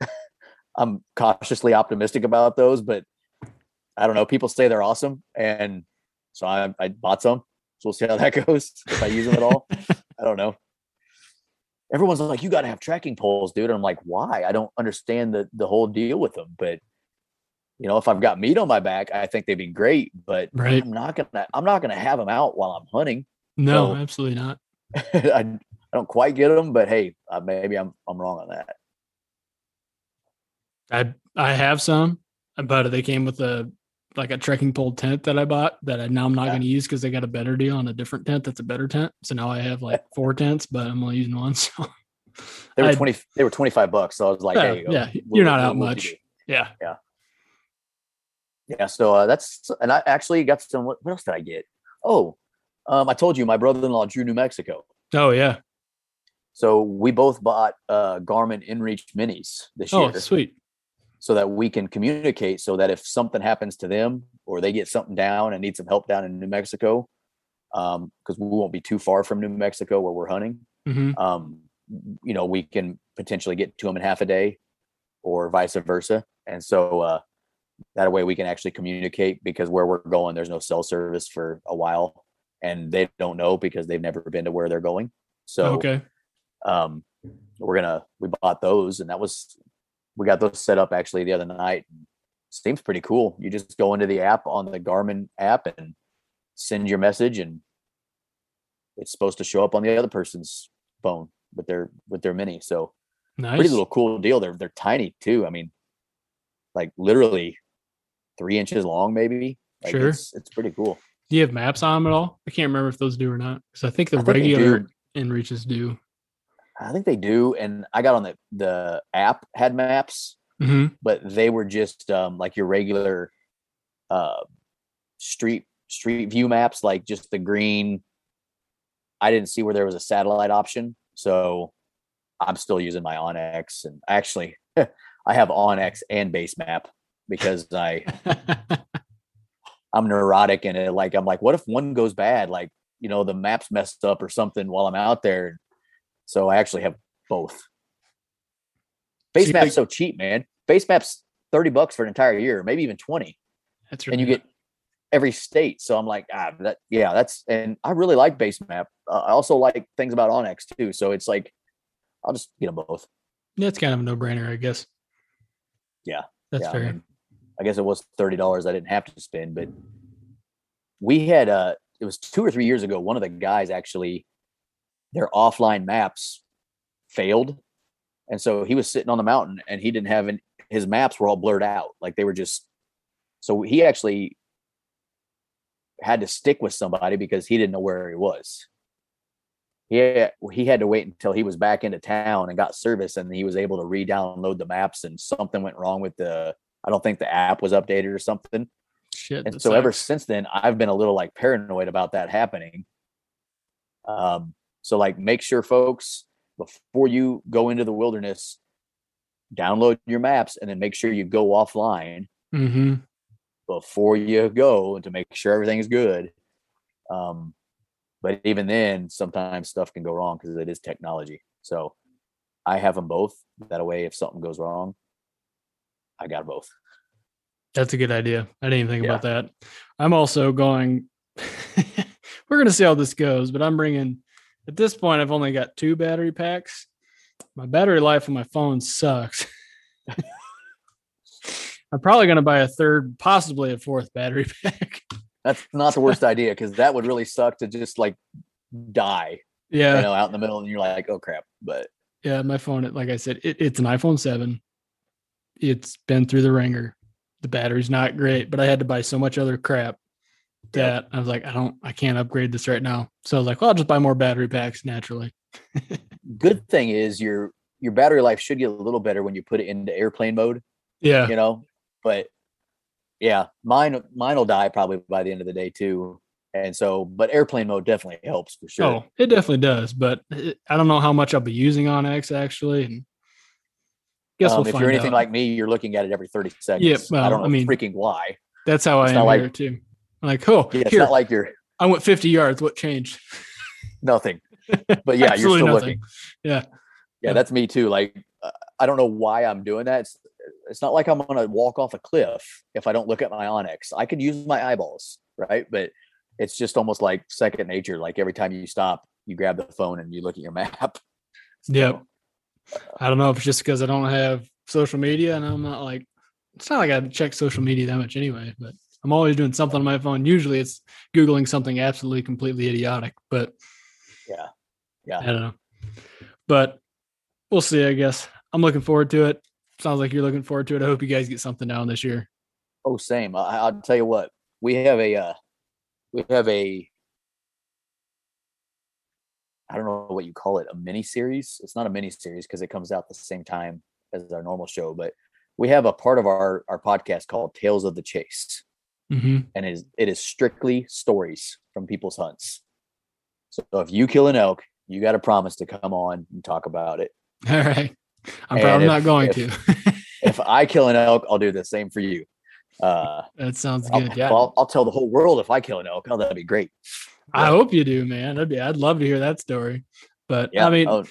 I'm cautiously optimistic about those, but I don't know. People say they're awesome, and so I, I bought some. So we'll see how that goes if I use them at all. I don't know. Everyone's like, "You got to have trekking poles, dude." And I'm like, "Why?" I don't understand the the whole deal with them. But you know, if I've got meat on my back, I think they'd be great. But Right. I'm not gonna I'm not gonna have them out while I'm hunting. No, So- absolutely not. I, I don't quite get them, but hey, uh, maybe I'm I'm wrong on that. I I have some, but they came with a like a trekking pole tent that I bought that I now I'm not Yeah. going to use because they got a better deal on a different tent that's a better tent. So now I have like four tents, but I'm only using one. So They were I- twenty. They were twenty five bucks. So I was like, Yeah, "There you go." yeah, We'll- you're not we'll- out we'll much. Yeah, yeah, Yeah. So uh, that's and I actually got some. What, what else did I get? Oh, um, I told you my brother in law drew New Mexico. oh yeah, So we both bought uh, Garmin InReach Minis this oh year, sweet, so that we can communicate. So that if something happens to them or they get something down and need some help down in New Mexico, because we won't be too far from New Mexico where we're hunting. hmm um, you know, we can potentially get to them in half a day or vice versa. And so uh, that way we can actually communicate because where we're going, there's no cell service for a while. and they don't know because they've never been to where they're going. So okay. um, we're gonna we bought those, and that was we got those set up actually the other night. Seems pretty cool. You just go into the app on the Garmin app and send your message, and it's supposed to show up on the other person's phone with their with their mini. So Nice. pretty little cool deal. They're they're tiny too. I mean, like literally three inches long, maybe. Like Sure. It's, it's pretty cool. Do you have maps on them at all? I can't remember if those do or not. Because I think the I think regular do. inReaches do. I think they do. And I got on the the app had maps, hmm but they were just um like your regular uh street street view maps, like just the green. I didn't see where there was a satellite option, so I'm still using my onX. And actually, I have onX and base map because I I'm neurotic and it like I'm like, what if one goes bad? Like, you know, the map's messed up or something while I'm out there. So I actually have both. Base you map's like- so cheap, man. Base map's 30 bucks for an entire year, maybe even 20. That's And you get every state. So I'm like, ah, that yeah, that's and I really like base map. Uh, I also like things about onX too. So it's like I'll just get them both. it's kind of a no brainer, I guess. Yeah, That's yeah, I, fair. mean, I guess it was thirty dollars I didn't have to spend, but we had uh it was two or three years ago. One of the guys actually their offline maps failed, and so he was sitting on the mountain and he didn't have an, his maps were all blurred out, like they were just. So he actually had to stick with somebody because he didn't know where he was. Yeah, he had to wait until he was back into town and got service, and he was able to re-download the maps. And something went wrong with the. I don't think the app was updated or something. Shit. And so ever since then, I've been a little like paranoid about that happening. Um, so like make sure folks before you go into the wilderness, download your maps and then make sure you go offline Mhm. before you go to make sure everything's good. Um, but even then, sometimes stuff can go wrong because it is technology. So I have them both. That way, if something goes wrong, I got both. That's a good idea. I didn't even think Yeah. about that. I'm also going. we're going to see how this goes, but I'm bringing. At this point, I've only got two battery packs. My battery life on my phone sucks. I'm probably going to buy a third, possibly a fourth battery pack. That's not the worst idea because that would really suck to just like die, Yeah, you know, out in the middle, and you're like, oh crap. But yeah. My phone, like I said, it, it's an iPhone seven. It's been through the ringer. The battery's not great, but I had to buy so much other crap that I was like, I don't, I can't upgrade this right now. So I was like, well, I'll just buy more battery packs naturally. good thing is your your battery life should get a little better when you put it into airplane mode, Yeah. you know. But yeah, mine mine will die probably by the end of the day too. And so, but airplane mode definitely helps for sure. Oh, it definitely does, but it, I don't know how much I'll be using onX actually. And guess Um, we'll if you're anything out. like me, you're looking at it every 30 seconds. well, I don't I know mean, freaking why. That's how I it's am like- here too. I'm like, oh, Yeah, it's here, not like you're I went 50 yards. What changed? nothing. But yeah, you're still nothing. looking. Yeah. Yeah, that's me too. Like uh, I don't know why I'm doing that. It's, it's not like I'm gonna walk off a cliff if I don't look at my onX. I could use my eyeballs, right? But it's just almost like second nature. Like every time you stop, you grab the phone and you look at your map. Yep. I don't know if it's just because I don't have social media and I'm not like, it's not like I check social media that much anyway, but I'm always doing something on my phone. Usually it's Googling something absolutely completely idiotic, but Yeah. Yeah, I don't know. But we'll see, I guess. I'm looking forward to it. Sounds like you're looking forward to it. I hope you guys get something down this year. Oh, same. I, I'll tell you what. We have a uh, we have a I don't know what you call it, a mini series. It's not a mini series because it comes out the same time as our normal show, but we have a part of our our podcast called Tales of the Chase. hmm and it is it is strictly stories from people's hunts. So if you kill an elk, you got to promise to come on and talk about it. All right. I'm And probably if- not going if- to. If I kill an elk, I'll do the same for you. Uh, that sounds I'll, good. Yeah. I'll, I'll tell the whole world if I kill an elk. Oh, that'd be great. I hope you do, man. I'd be, I'd love to hear that story. But Yeah, I mean, oh,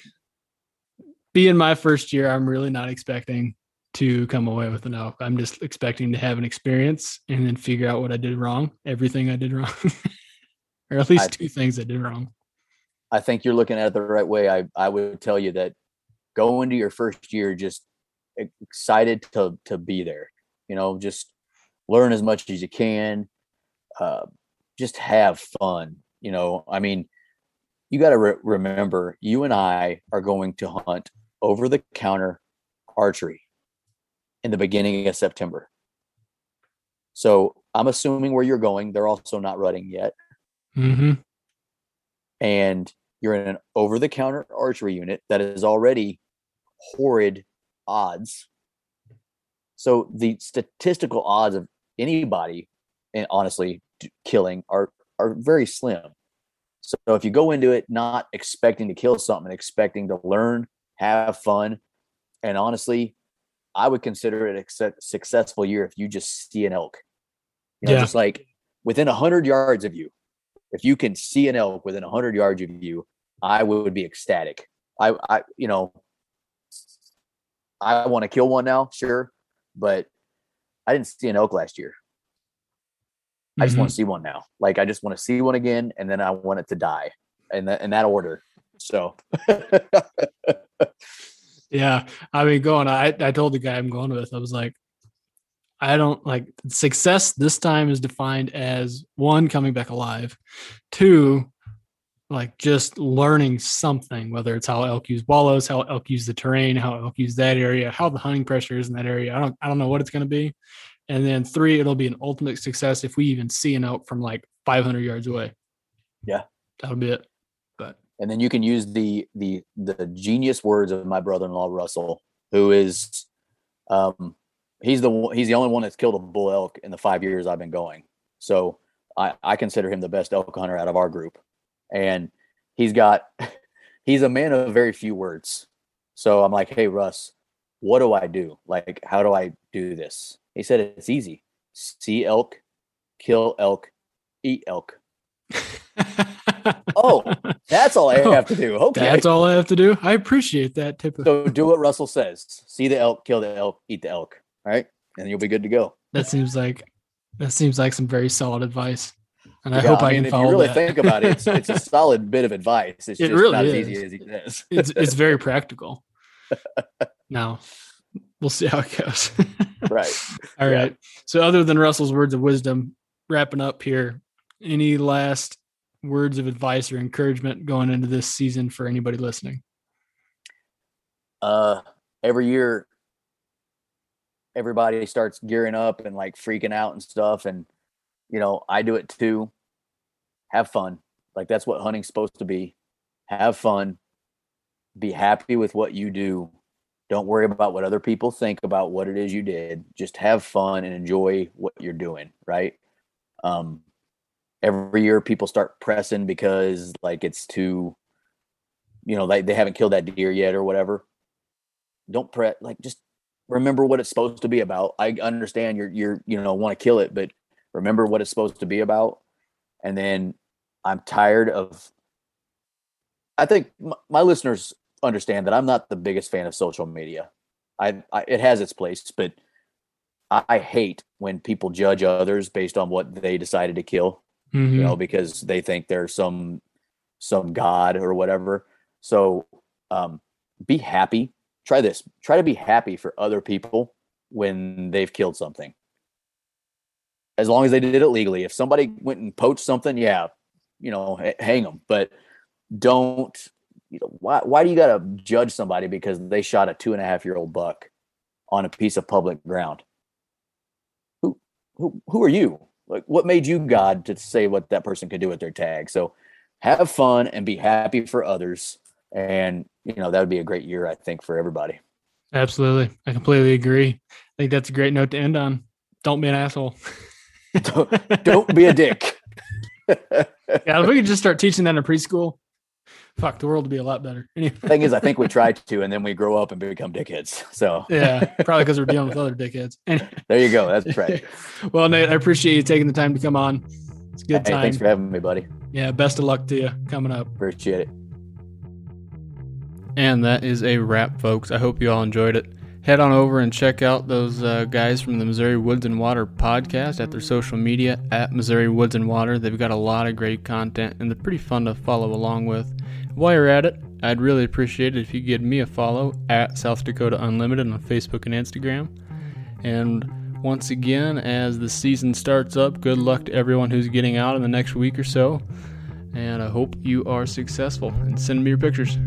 being my first year, I'm really not expecting to come away with an elk. I'm just expecting to have an experience and then figure out what I did wrong, everything I did wrong. or at least I- two things I did wrong. I think you're looking at it the right way. I, I would tell you that go into your first year just excited to to be there. You know, just learn as much as you can. Uh, just have fun. You know, I mean, you got to re- remember, you and I are going to hunt over the counter archery in the beginning of September. So I'm assuming where you're going, they're also not rutting yet Mm-hmm. and you're in an over the counter archery unit that is already horrid odds. So the statistical odds of anybody and honestly killing are are very slim. So if you go into it not expecting to kill something, expecting to learn, have fun, and honestly, I would consider it a successful year if you just see an elk. You know, Yeah. just like within a hundred yards of you, if you can see an elk within a hundred yards of you, I would be ecstatic. I, I, you know, I want to kill one now, sure, but I didn't see an elk last year. I just want to mm-hmm. see one now. Like I just want to see one again, and then I want it to die, in that in that order. So Yeah, I mean, going. I I told the guy I'm going with. I was like, I don't like success. This time is defined as one coming back alive, two, like just learning something, whether it's how elk use wallows, how elk use the terrain, how elk use that area, how the hunting pressure is in that area. I don't I don't know what it's going to be, and then three, it'll be an ultimate success if we even see an elk from like 500 yards away. Yeah. that'll be it. But and then you can use the the the genius words of my brother-in-law Russell, who is, um, he's the one, he's the only one that's killed a bull elk in the five years I've been going. So I I consider him the best elk hunter out of our group, and he's got he's a man of very few words. So I'm like, hey Russ, what do I do? Like, how do I do this? He said it's easy. See elk, kill elk, eat elk. Oh, that's all I Oh, have to do. Okay. That's all I have to do. I appreciate that tip. Of, So do what Russell says. See the elk, kill the elk, eat the elk. All right. And you'll be good to go. that seems like that seems like some very solid advice, and I Yeah, hope I, mean, can if follow you really that. think about it, it's, it's a solid bit of advice. It's It just really not as is. easy as he says. it's it's very practical. now, we'll see how it goes. right. All Yeah. right. So, other than Russell's words of wisdom, wrapping up here, any last words of advice or encouragement going into this season for anybody listening? Uh, every year, everybody starts gearing up and like freaking out and stuff. And, you know, I do it too. Have fun. Like that's what hunting's supposed to be. Have fun. Be happy with what you do. Don't worry about what other people think about what it is you did. Just have fun and enjoy what you're doing, right? Um every year people start pressing because like it's too you know, like they haven't killed that deer yet or whatever. Don't press like just remember what it's supposed to be about. I understand you're you're you know want to kill it, but remember what it's supposed to be about. And then I'm tired of I think m- my listeners understand that I'm not the biggest fan of social media. I, I it has its place, but I, I hate when people judge others based on what they decided to kill Mhm. you know, because they think they're some some god or whatever. So um, be happy. Try this. Try to be happy for other people when they've killed something. As long as they did it legally. If somebody went and poached something, yeah, you know, hang them. But don't. You know, why? Why do you got to judge somebody because they shot a two and a half year old buck on a piece of public ground? Who? Who? Who are you? like what made you god to say what that person could do with their tag so have fun and be happy for others and you know that would be a great year i think for everybody Absolutely. I completely agree. I think that's a great note to end on. Don't be an asshole. don't, don't be a dick Yeah, if we could just start teaching that in preschool, fuck, the world would be a lot better. Anyway, thing is i think we try to and then we grow up and become dickheads so yeah, probably because we're dealing with other dickheads. Anyway. there you go that's right well, Nate, I appreciate you taking the time to come on. It's a good hey, time. thanks for having me buddy yeah, best of luck to you coming up. appreciate it And that is a wrap, folks. I hope you all enjoyed it. head on over and check out those uh, guys from the Missouri Woods and Water podcast at their social media at Missouri Woods and Water. They've got a lot of great content and they're pretty fun to follow along with. While you're at it, I'd really appreciate it if you give me a follow at South Dakota Unlimited on Facebook and Instagram. And once again, as the season starts up, good luck to everyone who's getting out in the next week or so. And I hope you are successful. And send me your pictures.